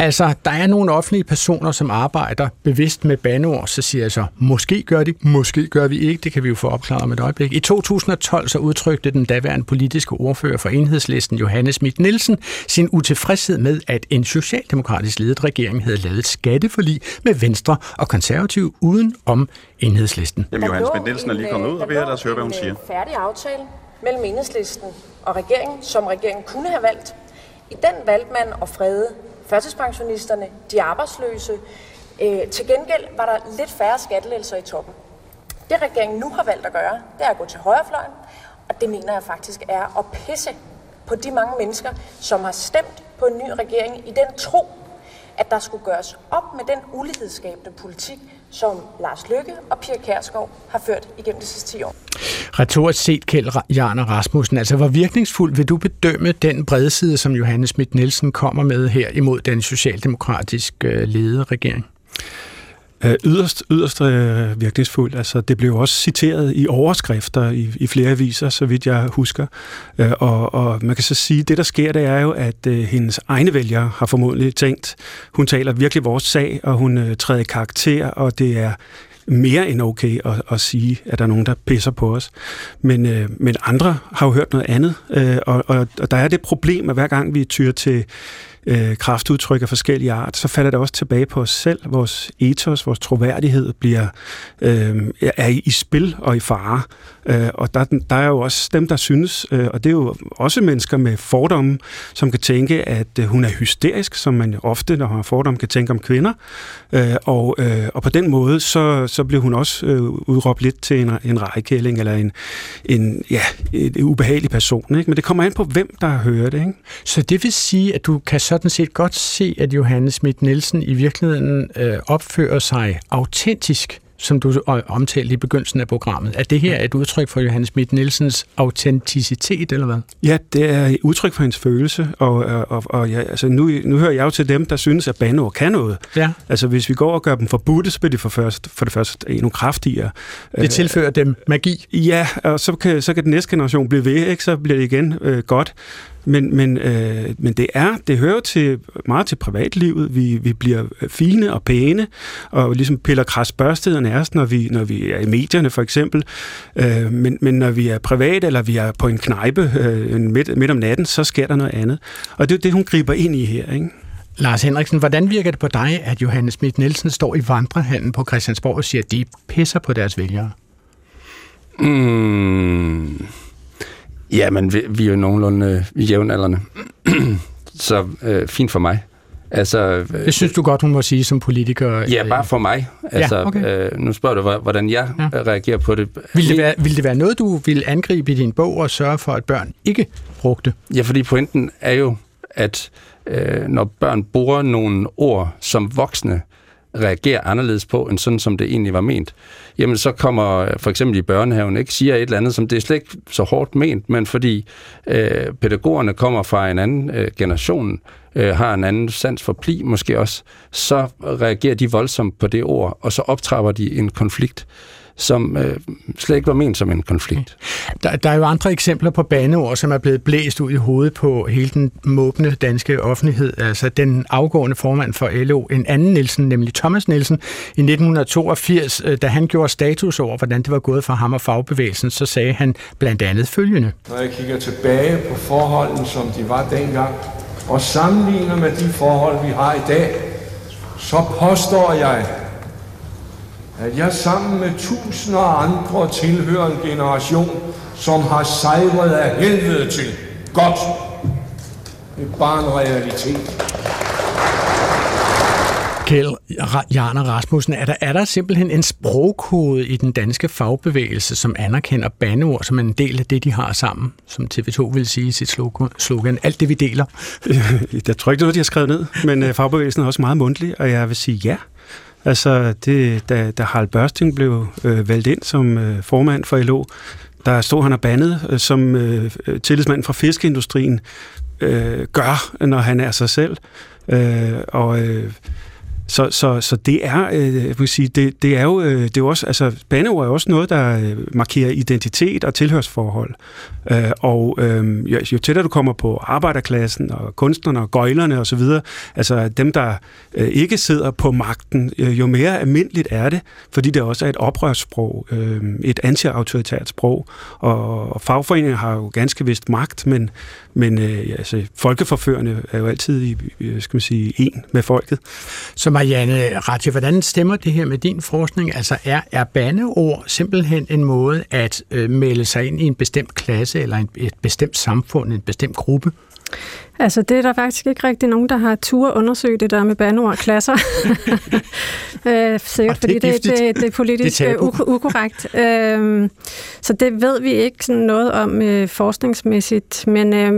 Speaker 3: Altså, der er nogle offentlige personer, som arbejder bevidst med bandeord, så siger jeg så, måske gør de, måske gør vi ikke, det kan vi jo få opklaret om et øjeblik. I 2012 så udtrykte den daværende politiske ordfører for enhedslisten, Johannes Schmidt Nielsen, sin utilfredshed med, at en socialdemokratisk ledet regering havde lavet skatteforlig med Venstre og Konservativ uden om enhedslisten.
Speaker 10: Jamen, Johannes Schmidt Nielsen er lige kommet ud, og vi har lad høre, hvad hun siger.
Speaker 11: færdig aftale mellem enhedslisten og regeringen, som regeringen kunne have valgt. I den valgte man at frede førtidspensionisterne, de arbejdsløse. Øh, til gengæld var der lidt færre skattelettelser i toppen. Det regeringen nu har valgt at gøre, det er at gå til højrefløjen, og det mener jeg faktisk er at pisse på de mange mennesker, som har stemt på en ny regering i den tro, at der skulle gøres op med den ulighedsskabende politik, som Lars Lykke og Pia Kærskov har ført igennem de sidste 10 år.
Speaker 3: Retorisk set, Kjeld Jarner Rasmussen, altså hvor virkningsfuld vil du bedømme den bredside, som Johannes Schmidt Nielsen kommer med her imod den socialdemokratisk øh, ledede regering?
Speaker 5: Øh, yderst, yderst øh, virkningsfuldt. Altså, det blev også citeret i overskrifter i, i flere aviser, så vidt jeg husker. Øh, og, og man kan så sige, at det der sker, det er jo, at øh, hendes egne vælgere har formodentlig tænkt, hun taler virkelig vores sag, og hun øh, træder i karakter, og det er mere end okay at, at sige, at der er nogen, der pisser på os. Men, øh, men andre har jo hørt noget andet, øh, og, og, og der er det problem, at hver gang vi tyrer til øh, kraftudtryk af forskellige art, så falder det også tilbage på os selv. Vores ethos, vores troværdighed bliver øh, er i, i spil og i fare. Øh, og der, der er jo også dem, der synes, øh, og det er jo også mennesker med fordomme, som kan tænke, at øh, hun er hysterisk, som man ofte, når man har fordomme, kan tænke om kvinder. Øh, og, øh, og på den måde, så, så bliver hun også øh, udråbt lidt til en, en rejkælling, eller en, en ja, en ubehagelig person. Ikke? Men det kommer an på, hvem der hører det. Ikke?
Speaker 3: Så det vil sige, at du kan sådan set godt se, at Johannes Schmidt Nielsen i virkeligheden øh, opfører sig autentisk som du omtalte i begyndelsen af programmet. Er det her et udtryk for Johannes Schmidt Nielsens autenticitet, eller hvad?
Speaker 5: Ja, det er et udtryk for hendes følelse, og, og, og ja, altså nu, nu hører jeg jo til dem, der synes, at bandeord kan noget.
Speaker 3: Ja.
Speaker 5: Altså hvis vi går og gør dem forbudte, så bliver de for, først, for det første endnu kraftigere.
Speaker 3: Det tilfører dem magi.
Speaker 5: Ja, og så kan, så kan den næste generation blive ved, ikke? så bliver det igen øh, godt. Men, men, øh, men det er, det hører til, meget til privatlivet. Vi, vi bliver fine og pæne, og ligesom piller kras børstederne af os, når vi, når vi er i medierne for eksempel. Øh, men, men når vi er privat, eller vi er på en knejpe øh, midt, midt om natten, så sker der noget andet. Og det er det, hun griber ind i her, ikke?
Speaker 3: Lars Henriksen, hvordan virker det på dig, at Johannes Schmidt Nielsen står i vandrehallen på Christiansborg og siger, at de pisser på deres vælgere?
Speaker 4: Mm. Ja, men vi, vi er jo nogenlunde øh, jævnaldrende. så øh, fint for mig. Altså,
Speaker 3: øh, det synes du godt, hun må sige som politiker?
Speaker 4: Ja, bare for mig. Altså, ja, okay. øh, nu spørger du, hvordan jeg ja. reagerer på det.
Speaker 3: Vil det, være, vil det være noget, du vil angribe i din bog og sørge for, at børn ikke brugte?
Speaker 4: Ja, fordi pointen er jo, at øh, når børn bruger nogle ord, som voksne reagerer anderledes på, end sådan, som det egentlig var ment, jamen så kommer øh, for eksempel i børnehaven, ikke, siger et eller andet, som det er slet ikke så hårdt ment, men fordi øh, pædagogerne kommer fra en anden øh, generation, øh, har en anden sans for pli måske også, så reagerer de voldsomt på det ord, og så optrapper de en konflikt som øh, slet ikke var ment som en konflikt.
Speaker 3: Der, der er jo andre eksempler på baneord, som er blevet blæst ud i hovedet på hele den måbne danske offentlighed. Altså den afgående formand for LO, en anden Nielsen, nemlig Thomas Nielsen, i 1982, øh, da han gjorde status over, hvordan det var gået for ham og fagbevægelsen, så sagde han blandt andet følgende.
Speaker 12: Når jeg kigger tilbage på forholdene, som de var dengang, og sammenligner med de forhold, vi har i dag, så påstår jeg, at jeg sammen med tusinder andre tilhører en generation, som har sejret af helvede til. Godt. Det er bare en realitet.
Speaker 3: Kjell Jarner Rasmussen, er der, er der simpelthen en sprogkode i den danske fagbevægelse, som anerkender bandeord som en del af det, de har sammen, som TV2 vil sige i sit slogan, alt det vi deler?
Speaker 5: Jeg tror ikke, det er noget, de har skrevet ned, men øh, fagbevægelsen er også meget mundtlig, og jeg vil sige ja. Altså, det, da, da Harald Børsting blev øh, valgt ind som øh, formand for LO, der stod han og bandet øh, som øh, tillidsmand fra fiskeindustrien øh, gør, når han er sig selv. Øh, og øh, så, så, så det er, øh, jeg vil sige, det, det er jo, øh, det er jo også, altså bandeord er også noget, der øh, markerer identitet og tilhørsforhold. Øh, og øh, jo, jo tættere du kommer på arbejderklassen og kunstnerne og gøjlerne og så videre, altså dem, der øh, ikke sidder på magten, øh, jo mere almindeligt er det, fordi det også er et oprørssprog, øh, et anti-autoritært sprog, og, og fagforeninger har jo ganske vist magt, men, men øh, altså, folkeforførende er jo altid i, øh, skal man sige, en med folket.
Speaker 3: Så Marianne Ratje, hvordan stemmer det her med din forskning? Altså er, er bandeord simpelthen en måde at øh, melde sig ind i en bestemt klasse eller en, et bestemt samfund, en bestemt gruppe?
Speaker 6: Altså, det er der faktisk ikke rigtig nogen, der har tur undersøge det der med bandeord klasser. øh, sikkert, det fordi det, det, det er politisk det er ukorrekt. Øh, så det ved vi ikke sådan noget om øh, forskningsmæssigt, men, øh,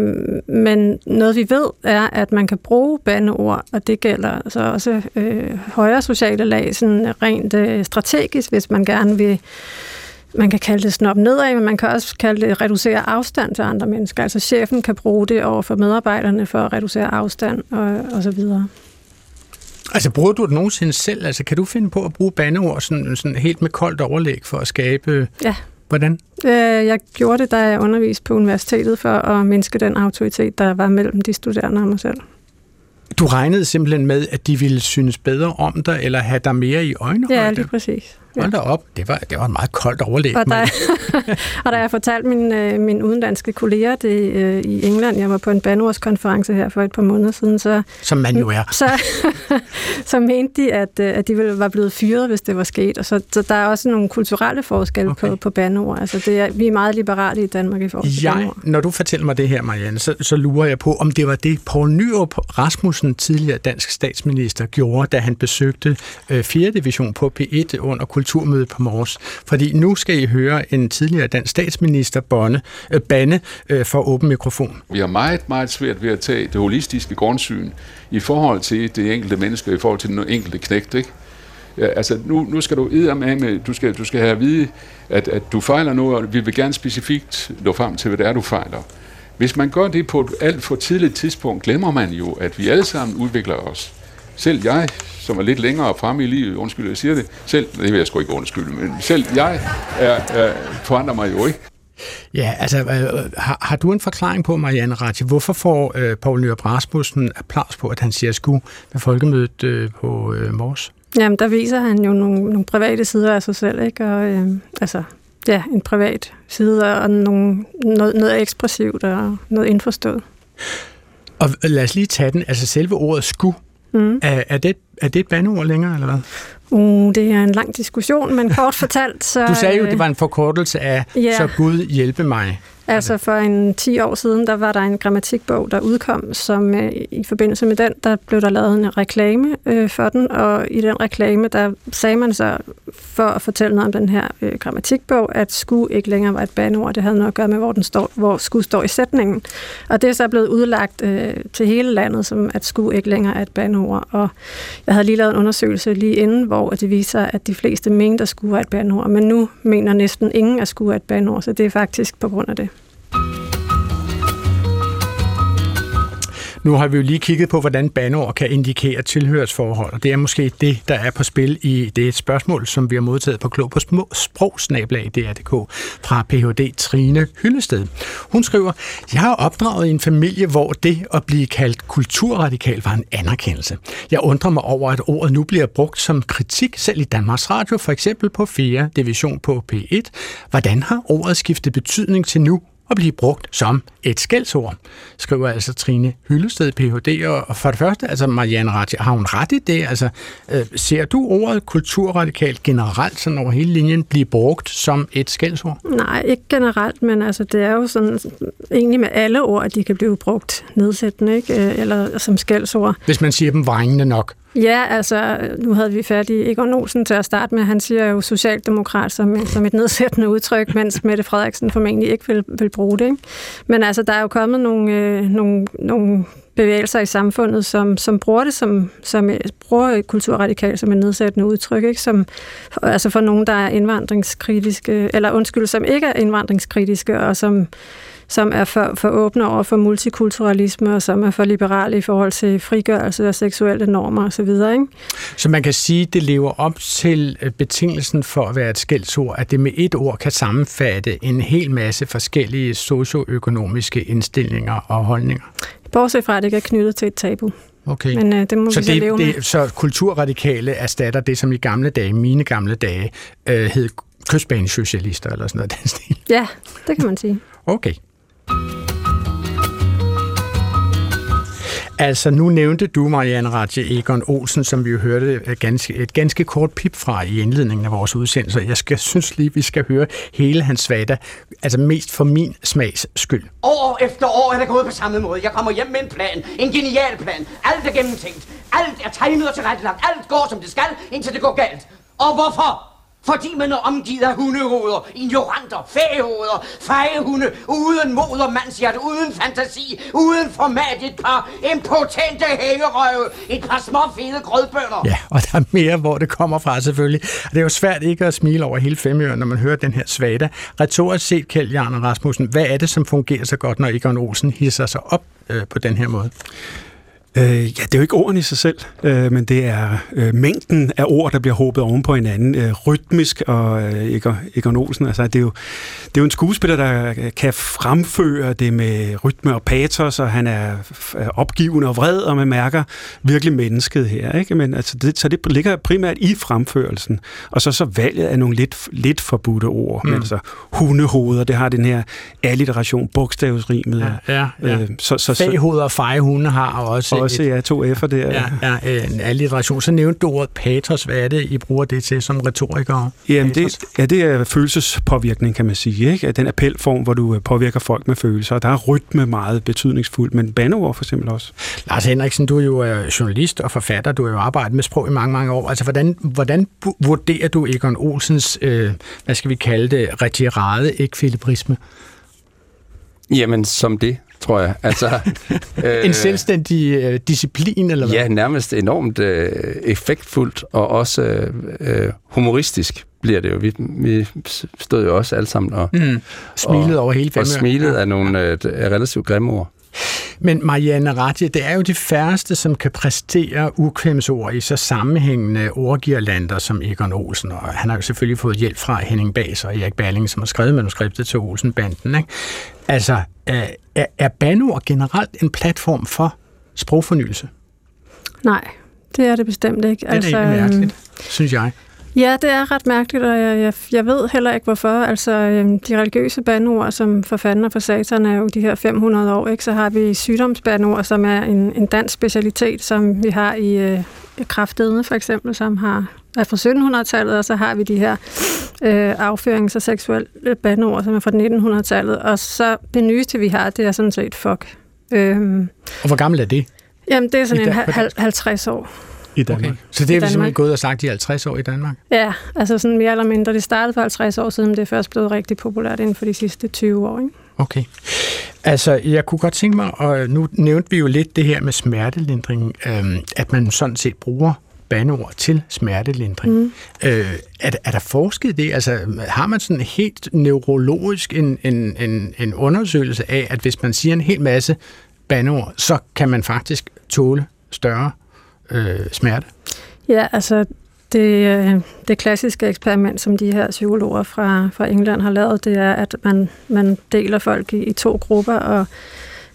Speaker 6: men noget vi ved er, at man kan bruge bandeord, og det gælder så også øh, højere sociale lag, sådan rent øh, strategisk, hvis man gerne vil man kan kalde det snop nedad, men man kan også kalde det reducere afstand til andre mennesker. Altså chefen kan bruge det over for medarbejderne for at reducere afstand og, og så videre.
Speaker 3: Altså bruger du det nogensinde selv? Altså kan du finde på at bruge bandeord sådan, sådan helt med koldt overlæg for at skabe...
Speaker 6: Ja.
Speaker 3: Hvordan?
Speaker 6: Øh, jeg gjorde det, da jeg underviste på universitetet for at mindske den autoritet, der var mellem de studerende og mig selv.
Speaker 3: Du regnede simpelthen med, at de ville synes bedre om dig, eller have dig mere i øjnene?
Speaker 6: Ja, lige præcis.
Speaker 3: Hold da op, det var, det var en meget koldt overlæg.
Speaker 6: Og da, og da jeg fortalte min, øh, min udenlandske kolleger det øh, i England, jeg var på en bandordskonference her for et par måneder siden, så...
Speaker 3: Som man jo er.
Speaker 6: Så, så mente de, at, øh, at de ville, var blevet fyret, hvis det var sket. Og så, så der er også nogle kulturelle forskelle okay. på, på bandord. Altså det er, vi er meget liberale i Danmark i forhold til
Speaker 3: jeg, Når du fortæller mig det her, Marianne, så, så lurer jeg på, om det var det, Poul Nyrup Rasmussen, tidligere dansk statsminister, gjorde, da han besøgte øh, 4. division på P1 under kulturmødet på morges. Fordi nu skal I høre en tidligere dansk statsminister bonde, øh, bande øh, for åben mikrofon.
Speaker 13: Vi har meget, meget svært ved at tage det holistiske grundsyn i forhold til det enkelte menneske, i forhold til den enkelte knægt, ikke? Ja, altså nu, nu skal du med, du skal, du skal have at vide, at, at du fejler noget, og vi vil gerne specifikt nå frem til, hvad det er, du fejler. Hvis man gør det på et alt for tidligt tidspunkt, glemmer man jo, at vi alle sammen udvikler os. Selv jeg, som er lidt længere fremme i livet, undskyld, jeg siger det, selv, det vil jeg sgu ikke undskylde, men selv jeg er, er, forandrer mig jo ikke.
Speaker 3: Ja, altså øh, har, har du en forklaring på, Marianne Ratje, hvorfor får øh, Poul Nyrup Rasmussen applaus på, at han siger sku ved folkemødet øh, på øh, Mors?
Speaker 6: Jamen, der viser han jo nogle, nogle private sider af sig selv, ikke? Og, øh, altså, ja, en privat side og nogle, noget, noget ekspressivt og noget indforstået.
Speaker 3: Og lad os lige tage den. Altså selve ordet sku, mm. er, er, det, er det et bandeord længere, eller hvad?
Speaker 6: Uh, det er en lang diskussion, men kort fortalt... Så,
Speaker 3: du sagde jo, det var en forkortelse af, ja. så Gud hjælpe mig.
Speaker 6: Altså for en 10 år siden, der var der en grammatikbog, der udkom, som øh, i forbindelse med den, der blev der lavet en reklame øh, for den, og i den reklame, der sagde man så, for at fortælle noget om den her øh, grammatikbog, at sku ikke længere var et banord, det havde noget at gøre med, hvor, den står, hvor sku står i sætningen. Og det er så blevet udlagt øh, til hele landet, som at sku ikke længere er et banord. Og jeg havde lige lavet en undersøgelse lige inden, hvor det viser, at de fleste mente, at skue et banord, men nu mener næsten ingen, at skue er et banord, så det er faktisk på grund af det.
Speaker 3: Nu har vi jo lige kigget på, hvordan banord kan indikere tilhørsforhold, og det er måske det, der er på spil i det spørgsmål, som vi har modtaget på Klog på Sprogsnablag.dk fra Ph.D. Trine Hyllested. Hun skriver, jeg har opdraget i en familie, hvor det at blive kaldt kulturradikal var en anerkendelse. Jeg undrer mig over, at ordet nu bliver brugt som kritik, selv i Danmarks Radio, for eksempel på 4. division på P1. Hvordan har ordet skiftet betydning til nu at blive brugt som et skældsord, skriver altså Trine Hyllested, Ph.D. Og for det første, altså Marianne Ratje, har hun ret i det? Altså, øh, ser du ordet kulturradikalt generelt sådan over hele linjen blive brugt som et skældsord?
Speaker 6: Nej, ikke generelt, men altså, det er jo sådan egentlig med alle ord, at de kan blive brugt nedsættende, ikke? Øh, eller som skældsord.
Speaker 3: Hvis man siger dem vrængende nok.
Speaker 6: Ja, altså, nu havde vi fat i Egon Olsen til at starte med. Han siger jo socialdemokrat som, som et nedsættende udtryk, mens Mette Frederiksen formentlig ikke vil, vil bruge det. Ikke? Men altså, der er jo kommet nogle, øh, nogle, nogle bevægelser i samfundet, som, som bruger det som, som bruger kulturradikal som et nedsættende udtryk, ikke? Som, altså for nogen, der er indvandringskritiske, eller undskyld, som ikke er indvandringskritiske, og som som er for, for åbne over for multikulturalisme, og som er for liberale i forhold til frigørelse og seksuelle normer osv. Ikke?
Speaker 3: Så man kan sige, at det lever op til øh, betingelsen for at være et skældsord, at det med et ord kan sammenfatte en hel masse forskellige socioøkonomiske indstillinger og holdninger.
Speaker 6: Bortset fra, at det ikke er knyttet til et tabu.
Speaker 3: Okay.
Speaker 6: Men øh, det må
Speaker 3: så
Speaker 6: vi så
Speaker 3: det,
Speaker 6: leve med.
Speaker 3: det, Så kulturradikale erstatter det, som i gamle dage, mine gamle dage, øh, hed kystbanesocialister eller sådan noget af den stil.
Speaker 6: Ja, det kan man sige.
Speaker 3: Okay. Altså, nu nævnte du, Marianne Ratje Egon Olsen, som vi jo hørte et ganske, et ganske kort pip fra i indledningen af vores udsendelse. Jeg skal, synes lige, vi skal høre hele hans svada, altså mest for min smags skyld.
Speaker 2: År efter år er det gået på samme måde. Jeg kommer hjem med en plan. En genial plan. Alt er gennemtænkt. Alt er tegnet og tilrettelagt. Alt går, som det skal, indtil det går galt. Og hvorfor? Fordi man er omgivet af hundehoveder, ignoranter, fæhoveder, fejehunde, uden mod og mandshjerte, uden fantasi, uden format, et par impotente hængerøve, et par små fede grødbønder.
Speaker 3: Ja, og der er mere, hvor det kommer fra selvfølgelig. Og det er jo svært ikke at smile over hele femøren, når man hører den her svada. Retorisk set, Kjeld Jarne Rasmussen, hvad er det, som fungerer så godt, når Egon Olsen hisser sig op øh, på den her måde?
Speaker 5: Øh, ja, det er jo ikke ordene i sig selv, øh, men det er øh, mængden af ord, der bliver håbet oven på hinanden, øh, rytmisk, og øh, Egon, Egon Olsen, altså det er, jo, det er jo en skuespiller, der kan fremføre det med rytme og patos, og han er opgivende og vred, og man mærker virkelig mennesket her, ikke? Men altså, det, så det ligger primært i fremførelsen, og så så valget af nogle lidt, lidt forbudte ord, mm. men altså hundehoveder, det har den her alliteration, bogstavsrimet.
Speaker 3: Ja, ja, ja. Øh, så, så, Faghoveder og fejehunde har også
Speaker 5: også, ja, to F'er der.
Speaker 3: Ja, ja en alliteration. Så nævnte du ordet patos. Hvad er det, I bruger det til som retorikere?
Speaker 5: Jamen, det, ja, det er følelsespåvirkning, kan man sige. Ikke? Den appelform, hvor du øh, påvirker folk med følelser. Der er rytme meget betydningsfuldt, men bandeord for eksempel også.
Speaker 3: Lars Henriksen, du er jo øh, journalist og forfatter. Du har jo arbejdet med sprog i mange, mange år. Altså, hvordan, hvordan vurderer du Egon Olsens, øh, hvad skal vi kalde det, retirade ekvilibrisme?
Speaker 4: Jamen, som det, tror jeg. Altså,
Speaker 3: øh, en selvstændig øh, disciplin, eller hvad?
Speaker 4: Ja, nærmest enormt øh, effektfuldt, og også øh, humoristisk bliver det jo. Vi, vi stod jo også alle sammen og...
Speaker 3: Mm. Smilede
Speaker 4: og,
Speaker 3: over hele
Speaker 4: Og smilede af nogle øh, relativt grimme ord.
Speaker 3: Men Marianne Ratje, det er jo de færreste, som kan præstere ukvemsord i så sammenhængende ordgirlander som Egon Olsen, og han har jo selvfølgelig fået hjælp fra Henning Bas og Erik Balling, som har skrevet manuskriptet til Olsen-banden. Ikke? Altså, er, er banord generelt en platform for sprogfornyelse?
Speaker 6: Nej, det er det bestemt ikke.
Speaker 3: Det er altså, mærkeligt, øhm, synes jeg.
Speaker 6: Ja, det er ret mærkeligt, og jeg, jeg, jeg ved heller ikke hvorfor. Altså, øhm, de religiøse bandord, som for fanden og for satan er jo de her 500 år, ikke? så har vi sygdomsbandord, som er en, en dansk specialitet, som vi har i øh, kraftedende for eksempel, som har er fra 1700-tallet, og så har vi de her øh, afførings- og seksuelle bandord, som er fra 1900-tallet, og så det nyeste, vi har, det er sådan set fuck. Øhm,
Speaker 3: og hvor gammel er det?
Speaker 6: Jamen, det er sådan en 50 år.
Speaker 3: I Danmark. Okay. Så det er vi simpelthen gået og sagt i 50 år i Danmark?
Speaker 6: Ja, altså sådan mere eller mindre. Det startede for 50 år siden, det er først blevet rigtig populært inden for de sidste 20 år. Ikke?
Speaker 3: Okay. Altså, jeg kunne godt tænke mig, og nu nævnte vi jo lidt det her med smertelindring, øhm, at man sådan set bruger bandeord til smertelindring. Mm. Øh, er, er der forsket i det? Altså, har man sådan helt neurologisk en, en, en, en undersøgelse af, at hvis man siger en hel masse bandeord, så kan man faktisk tåle større øh, smerte?
Speaker 6: Ja, altså det, øh, det klassiske eksperiment, som de her psykologer fra, fra England har lavet, det er, at man, man deler folk i, i to grupper, og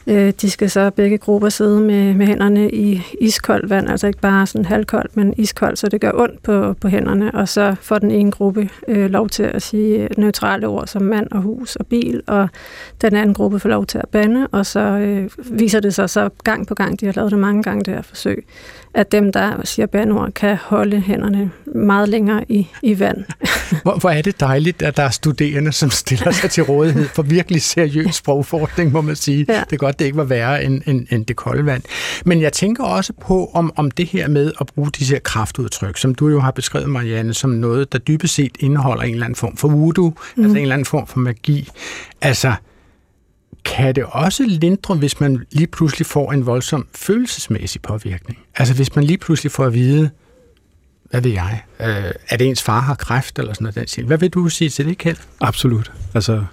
Speaker 6: øh, de skal så begge grupper sidde med, med hænderne i iskoldt vand, altså ikke bare sådan halvkoldt, men iskoldt, så det gør ondt på, på hænderne, og så får den ene gruppe øh, lov til at sige øh, neutrale ord som mand og hus og bil, og den anden gruppe får lov til at bande, og så øh, viser det sig så gang på gang, de har lavet det mange gange, det her forsøg, at dem, der siger bandord, kan holde hænderne meget længere i, i vand.
Speaker 3: hvor, hvor er det dejligt, at der er studerende, som stiller sig til rådighed for virkelig seriøs sprogforskning, må man sige. Ja. Det er godt, det ikke var værre end, end, end det kolde vand. Men jeg tænker også på, om, om det her med at bruge disse her kraftudtryk, som du jo har beskrevet, Marianne, som noget, der dybest set indeholder en eller anden form for voodoo, mm. altså en eller anden form for magi. Altså, kan det også lindre, hvis man lige pludselig får en voldsom følelsesmæssig påvirkning? Altså hvis man lige pludselig får at vide, hvad ved jeg, øh, at ens far har kræft eller sådan noget den Hvad vil du sige til det, Kjeld?
Speaker 5: Absolut. Altså,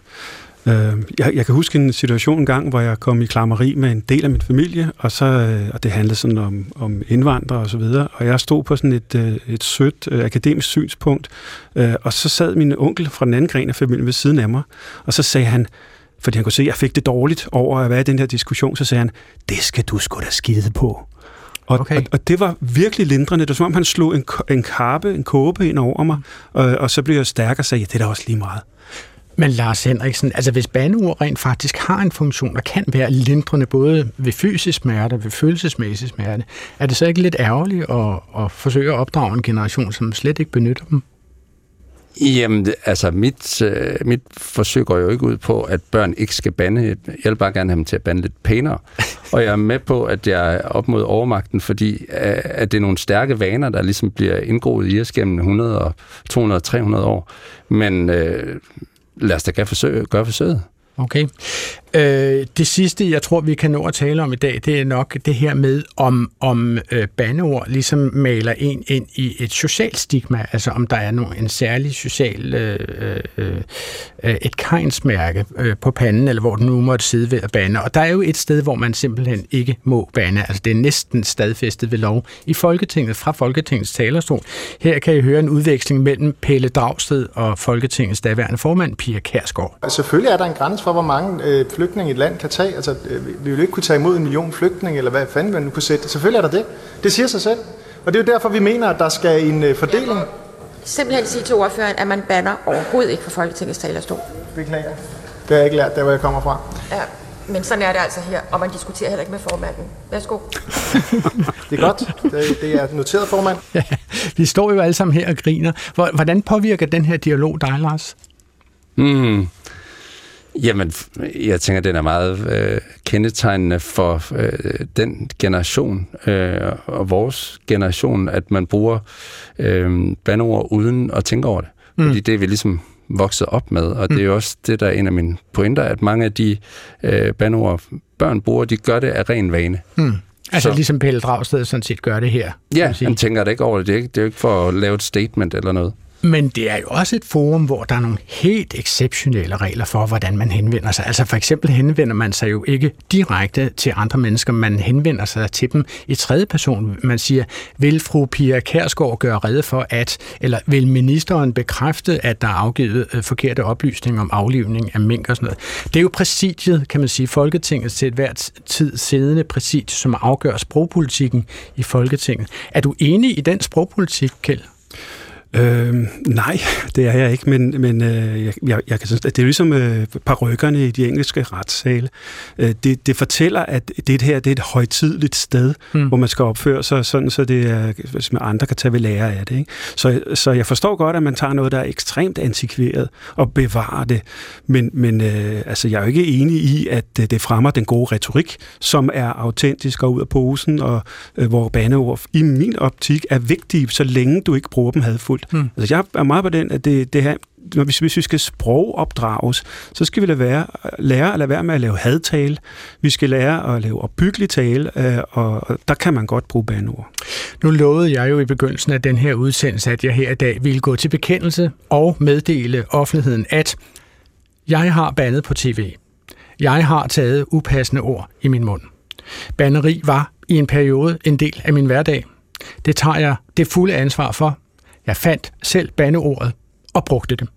Speaker 5: Øh, jeg, jeg kan huske en situation en gang, hvor jeg kom i klammeri med en del af min familie, og, så, øh, og det handlede sådan om, om indvandrere og så videre, og jeg stod på sådan et, øh, et sødt øh, akademisk synspunkt, øh, og så sad min onkel fra den anden gren af familien ved siden af mig, og så sagde han, fordi han kunne se, at jeg fik det dårligt over at være i den her diskussion, så sagde han, det skal du sgu da skide på. Og, okay. og, og det var virkelig lindrende. Det var som om, han slog en, en karpe, en kåbe ind over mig, og, og så blev jeg stærkere og sagde, ja, det er da også lige meget.
Speaker 3: Men Lars Henriksen, altså hvis bandeord rent faktisk har en funktion, der kan være lindrende både ved fysisk smerte og ved følelsesmæssig smerte, er det så ikke lidt ærgerligt at, at forsøge at opdrage en generation, som slet ikke benytter dem?
Speaker 4: Jamen, altså, mit, øh, mit forsøg går jo ikke ud på, at børn ikke skal bande. Jeg vil bare gerne have dem til at bande lidt pænere. Og jeg er med på, at jeg er op mod overmagten, fordi øh, at det er nogle stærke vaner, der ligesom bliver indgroet i os gennem 100, 200, 300 år. Men øh, lad os da gøre, forsøg, gøre forsøget.
Speaker 3: Okay. Øh, det sidste, jeg tror, vi kan nå at tale om i dag, det er nok det her med, om, om øh, bandeord ligesom maler en ind i et socialt stigma, altså om der er no, en særlig social, øh, øh, øh, et kejnsmærke øh, på panden, eller hvor den nu måtte sidde ved at bande. Og der er jo et sted, hvor man simpelthen ikke må bande. Altså det er næsten stadfæstet ved lov i Folketinget, fra Folketingets talerstol. Her kan I høre en udveksling mellem Pelle Dragsted og Folketingets daværende formand, Pia Kærsgaard.
Speaker 14: Selvfølgelig er der en grænse for, hvor mange øh, flygtninge et land kan tage. Altså, øh, vi vil ikke kunne tage imod en million flygtninge, eller hvad fanden man nu kunne sætte. Selvfølgelig er der det. Det siger sig selv. Og det er jo derfor, vi mener, at der skal en øh, fordeling.
Speaker 11: Simpelthen sige til ordføreren, at man banner overhovedet ikke fra Folketingets talerstol.
Speaker 14: Beklager. Det har jeg ikke lært, der hvor jeg kommer fra.
Speaker 11: Ja, men sådan er det altså her, og man diskuterer heller ikke med formanden. Værsgo.
Speaker 14: det er godt. Det, det er noteret, formand.
Speaker 3: Ja, vi står jo alle sammen her og griner. Hvordan påvirker den her dialog dig, Lars?
Speaker 4: Mm. Jamen, jeg tænker, den er meget øh, kendetegnende for øh, den generation øh, og vores generation, at man bruger øh, bandord uden at tænke over det. Mm. Fordi det er vi ligesom vokset op med, og mm. det er jo også det, der er en af mine pointer, at mange af de øh, bandord, børn bruger, de gør det af ren vane.
Speaker 3: Mm. Altså så. ligesom Pelle Dragsted sådan set gør det her.
Speaker 4: Ja, han tænker det ikke over det. Det er, ikke, det er jo ikke for at lave et statement eller noget.
Speaker 3: Men det er jo også et forum, hvor der er nogle helt exceptionelle regler for, hvordan man henvender sig. Altså for eksempel henvender man sig jo ikke direkte til andre mennesker, man henvender sig til dem i tredje person. Man siger, vil fru Pia Kærsgaard gøre redde for at, eller vil ministeren bekræfte, at der er afgivet øh, forkerte oplysninger om aflivning af mink og sådan noget. Det er jo præsidiet, kan man sige, Folketinget til et hvert tid siddende præsidiet, som afgør sprogpolitikken i Folketinget. Er du enig i den sprogpolitik, Kjeld?
Speaker 5: Øh, nej, det er jeg ikke, men, men øh, jeg, jeg, kan synes, at det er ligesom øh, parrykkerne i de engelske retssale. Øh, det, det fortæller, at det her det er et højtidligt sted, mm. hvor man skal opføre sig sådan, så det er, hvis man andre kan tage ved lære af det. Ikke? Så, så jeg forstår godt, at man tager noget, der er ekstremt antikveret, og bevarer det. Men, men øh, altså, jeg er jo ikke enig i, at øh, det fremmer den gode retorik, som er autentisk og ud af posen, og øh, hvor baneord i min optik er vigtige, så længe du ikke bruger dem hadfuldt. Mm. Altså, jeg er meget på den, at det, det her, når hvis, hvis vi skal sprogopdrages, så skal vi lade være, lære at lade være med at lave hadtale. Vi skal lære at lave opbyggelig tale, øh, og der kan man godt bruge banord.
Speaker 3: Nu lovede jeg jo i begyndelsen af den her udsendelse, at jeg her i dag ville gå til bekendelse og meddele offentligheden, at jeg har bandet på tv. Jeg har taget upassende ord i min mund. Banneri var i en periode en del af min hverdag. Det tager jeg det fulde ansvar for, jeg fandt selv bandeordet og brugte det.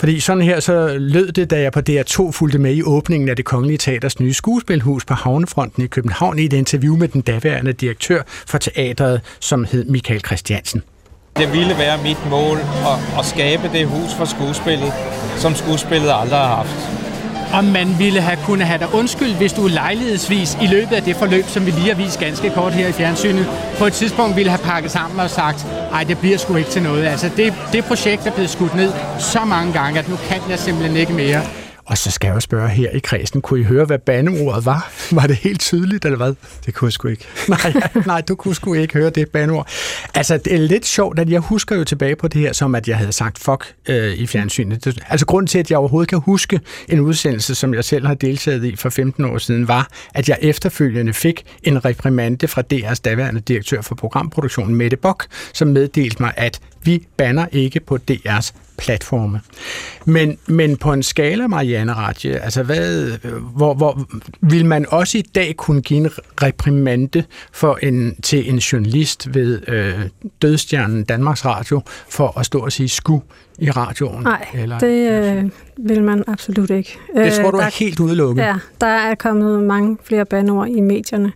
Speaker 3: Fordi sådan her så lød det, da jeg på DR2 fulgte med i åbningen af det Kongelige Teaters nye skuespilhus på Havnefronten i København i et interview med den daværende direktør for teatret, som hed Michael Christiansen.
Speaker 15: Det ville være mit mål at, at skabe det hus for skuespillet, som skuespillet aldrig har haft
Speaker 3: om man ville have kunne have dig undskyld, hvis du lejlighedsvis i løbet af det forløb, som vi lige har vist ganske kort her i fjernsynet, på et tidspunkt ville have pakket sammen og sagt, ej, det bliver sgu ikke til noget. Altså, det, det projekt er blevet skudt ned så mange gange, at nu kan jeg simpelthen ikke mere. Og så skal jeg jo spørge her i kredsen, kunne I høre, hvad bandeordet var? Var det helt tydeligt, eller hvad?
Speaker 5: Det kunne jeg sgu ikke.
Speaker 3: nej, nej, du kunne sgu ikke høre det bandeord. Altså, det er lidt sjovt, at jeg husker jo tilbage på det her, som at jeg havde sagt fuck øh, i fjernsynet. Altså, grunden til, at jeg overhovedet kan huske en udsendelse, som jeg selv har deltaget i for 15 år siden, var, at jeg efterfølgende fik en reprimande fra DR's daværende direktør for programproduktionen, Mette Bock, som meddelte mig, at vi banner ikke på DR's platforme. Men, men på en skala, Marianne Ratje, altså hvad, hvor, hvor vil man også i dag kunne give en reprimande for en, til en journalist ved øh, dødstjernen Danmarks Radio for at stå og sige sku i radioen?
Speaker 6: Nej,
Speaker 3: eller,
Speaker 6: det øh, vil man absolut ikke.
Speaker 3: Det tror
Speaker 6: Øh,
Speaker 3: du er
Speaker 6: der-
Speaker 3: helt udelukket?
Speaker 6: Ja, der er kommet mange flere banord i medierne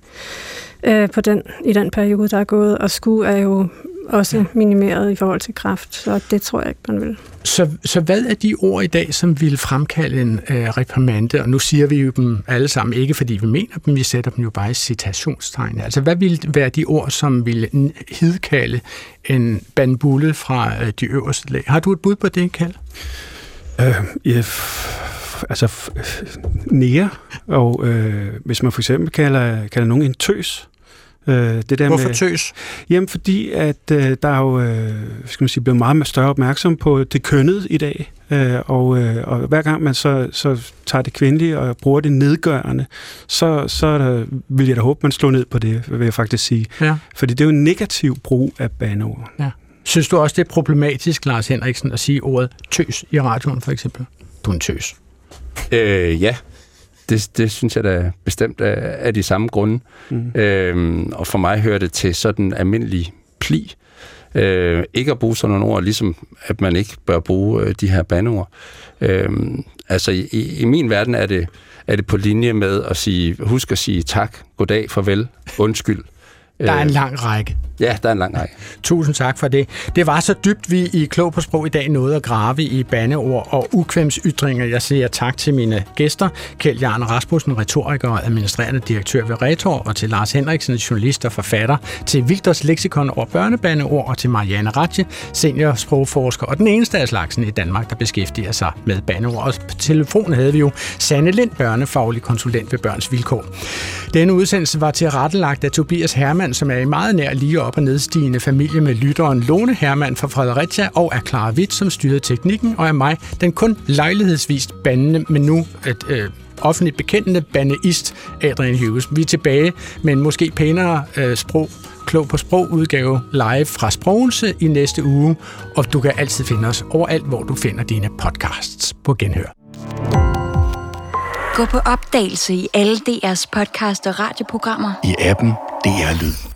Speaker 6: øh, på den, i den periode, der er gået, og sku er jo også minimeret i forhold til kraft, så det tror jeg ikke, man vil.
Speaker 3: Så, så hvad er de ord i dag, som vil fremkalde en øh, reprimande? Og nu siger vi jo dem alle sammen, ikke fordi vi mener dem, vi sætter dem jo bare i citationstegn. Altså hvad vil være de ord, som vil hidkalde en bandbulle fra øh, de øverste lag? Har du et bud på det, Kald?
Speaker 5: Øh, ja, f- altså nære, og øh, hvis man for eksempel kalder, kalder nogen en tøs, øh, det der
Speaker 3: Hvorfor
Speaker 5: med,
Speaker 3: tøs?
Speaker 5: Jamen fordi, at øh, der er jo øh, skal man sige, blevet meget større opmærksom på det kønnede i dag, øh, og, øh, og hver gang man så, så tager det kvindelige og bruger det nedgørende, så, så er der, vil jeg da håbe, man slår ned på det, vil jeg faktisk sige.
Speaker 3: Ja.
Speaker 5: Fordi det er jo en negativ brug af bandeord.
Speaker 3: Ja. Synes du også, det er problematisk, Lars Henriksen, at sige ordet tøs i radioen, for eksempel? Du er en tøs.
Speaker 4: Øh, ja, det, det synes jeg da bestemt er af de samme grunde. Mm. Øhm, og for mig hører det til sådan almindelig pli. Øh, ikke at bruge sådan nogle ord, ligesom at man ikke bør bruge øh, de her bandeord. Øhm, altså i, i, i min verden er det, er det på linje med at sige, husk at sige tak, goddag, farvel, undskyld.
Speaker 3: Der er en
Speaker 4: Øh,
Speaker 3: lang række.
Speaker 4: Ja, der er en lang række.
Speaker 3: Tusind tak for det. Det var så dybt, vi i Klog på Sprog i dag nåede at grave i bandeord og ukvemsytringer. Jeg siger tak til mine gæster, Kjeld Jarne Rasmussen, retoriker og administrerende direktør ved Retor, og til Lars Henriksen, journalist og forfatter, til Victors Lexikon over børnebandeord, og til Marianne Ratje, senior sprogforsker og den eneste af slagsen i Danmark, der beskæftiger sig med bandeord. Og på telefonen havde vi jo Sanne Lind, børnefaglig konsulent ved Børns Vilkår. Denne udsendelse var til rettelagt af Tobias Hermann, som er i meget nær lige op- og nedstigende familie med lytteren Lone Hermann fra Fredericia, og er Clara Witt, som styrede teknikken, og er mig, den kun lejlighedsvist bandende, men nu et, øh, offentligt bekendende bandeist Adrian Hughes. Vi er tilbage med en måske pænere øh, sprog, klog på sprog udgave live fra Sprogelse i næste uge, og du kan altid finde os overalt, hvor du finder dine podcasts på genhør.
Speaker 16: Gå på opdagelse i alle DR's podcast og radioprogrammer.
Speaker 17: I appen DR Lyd.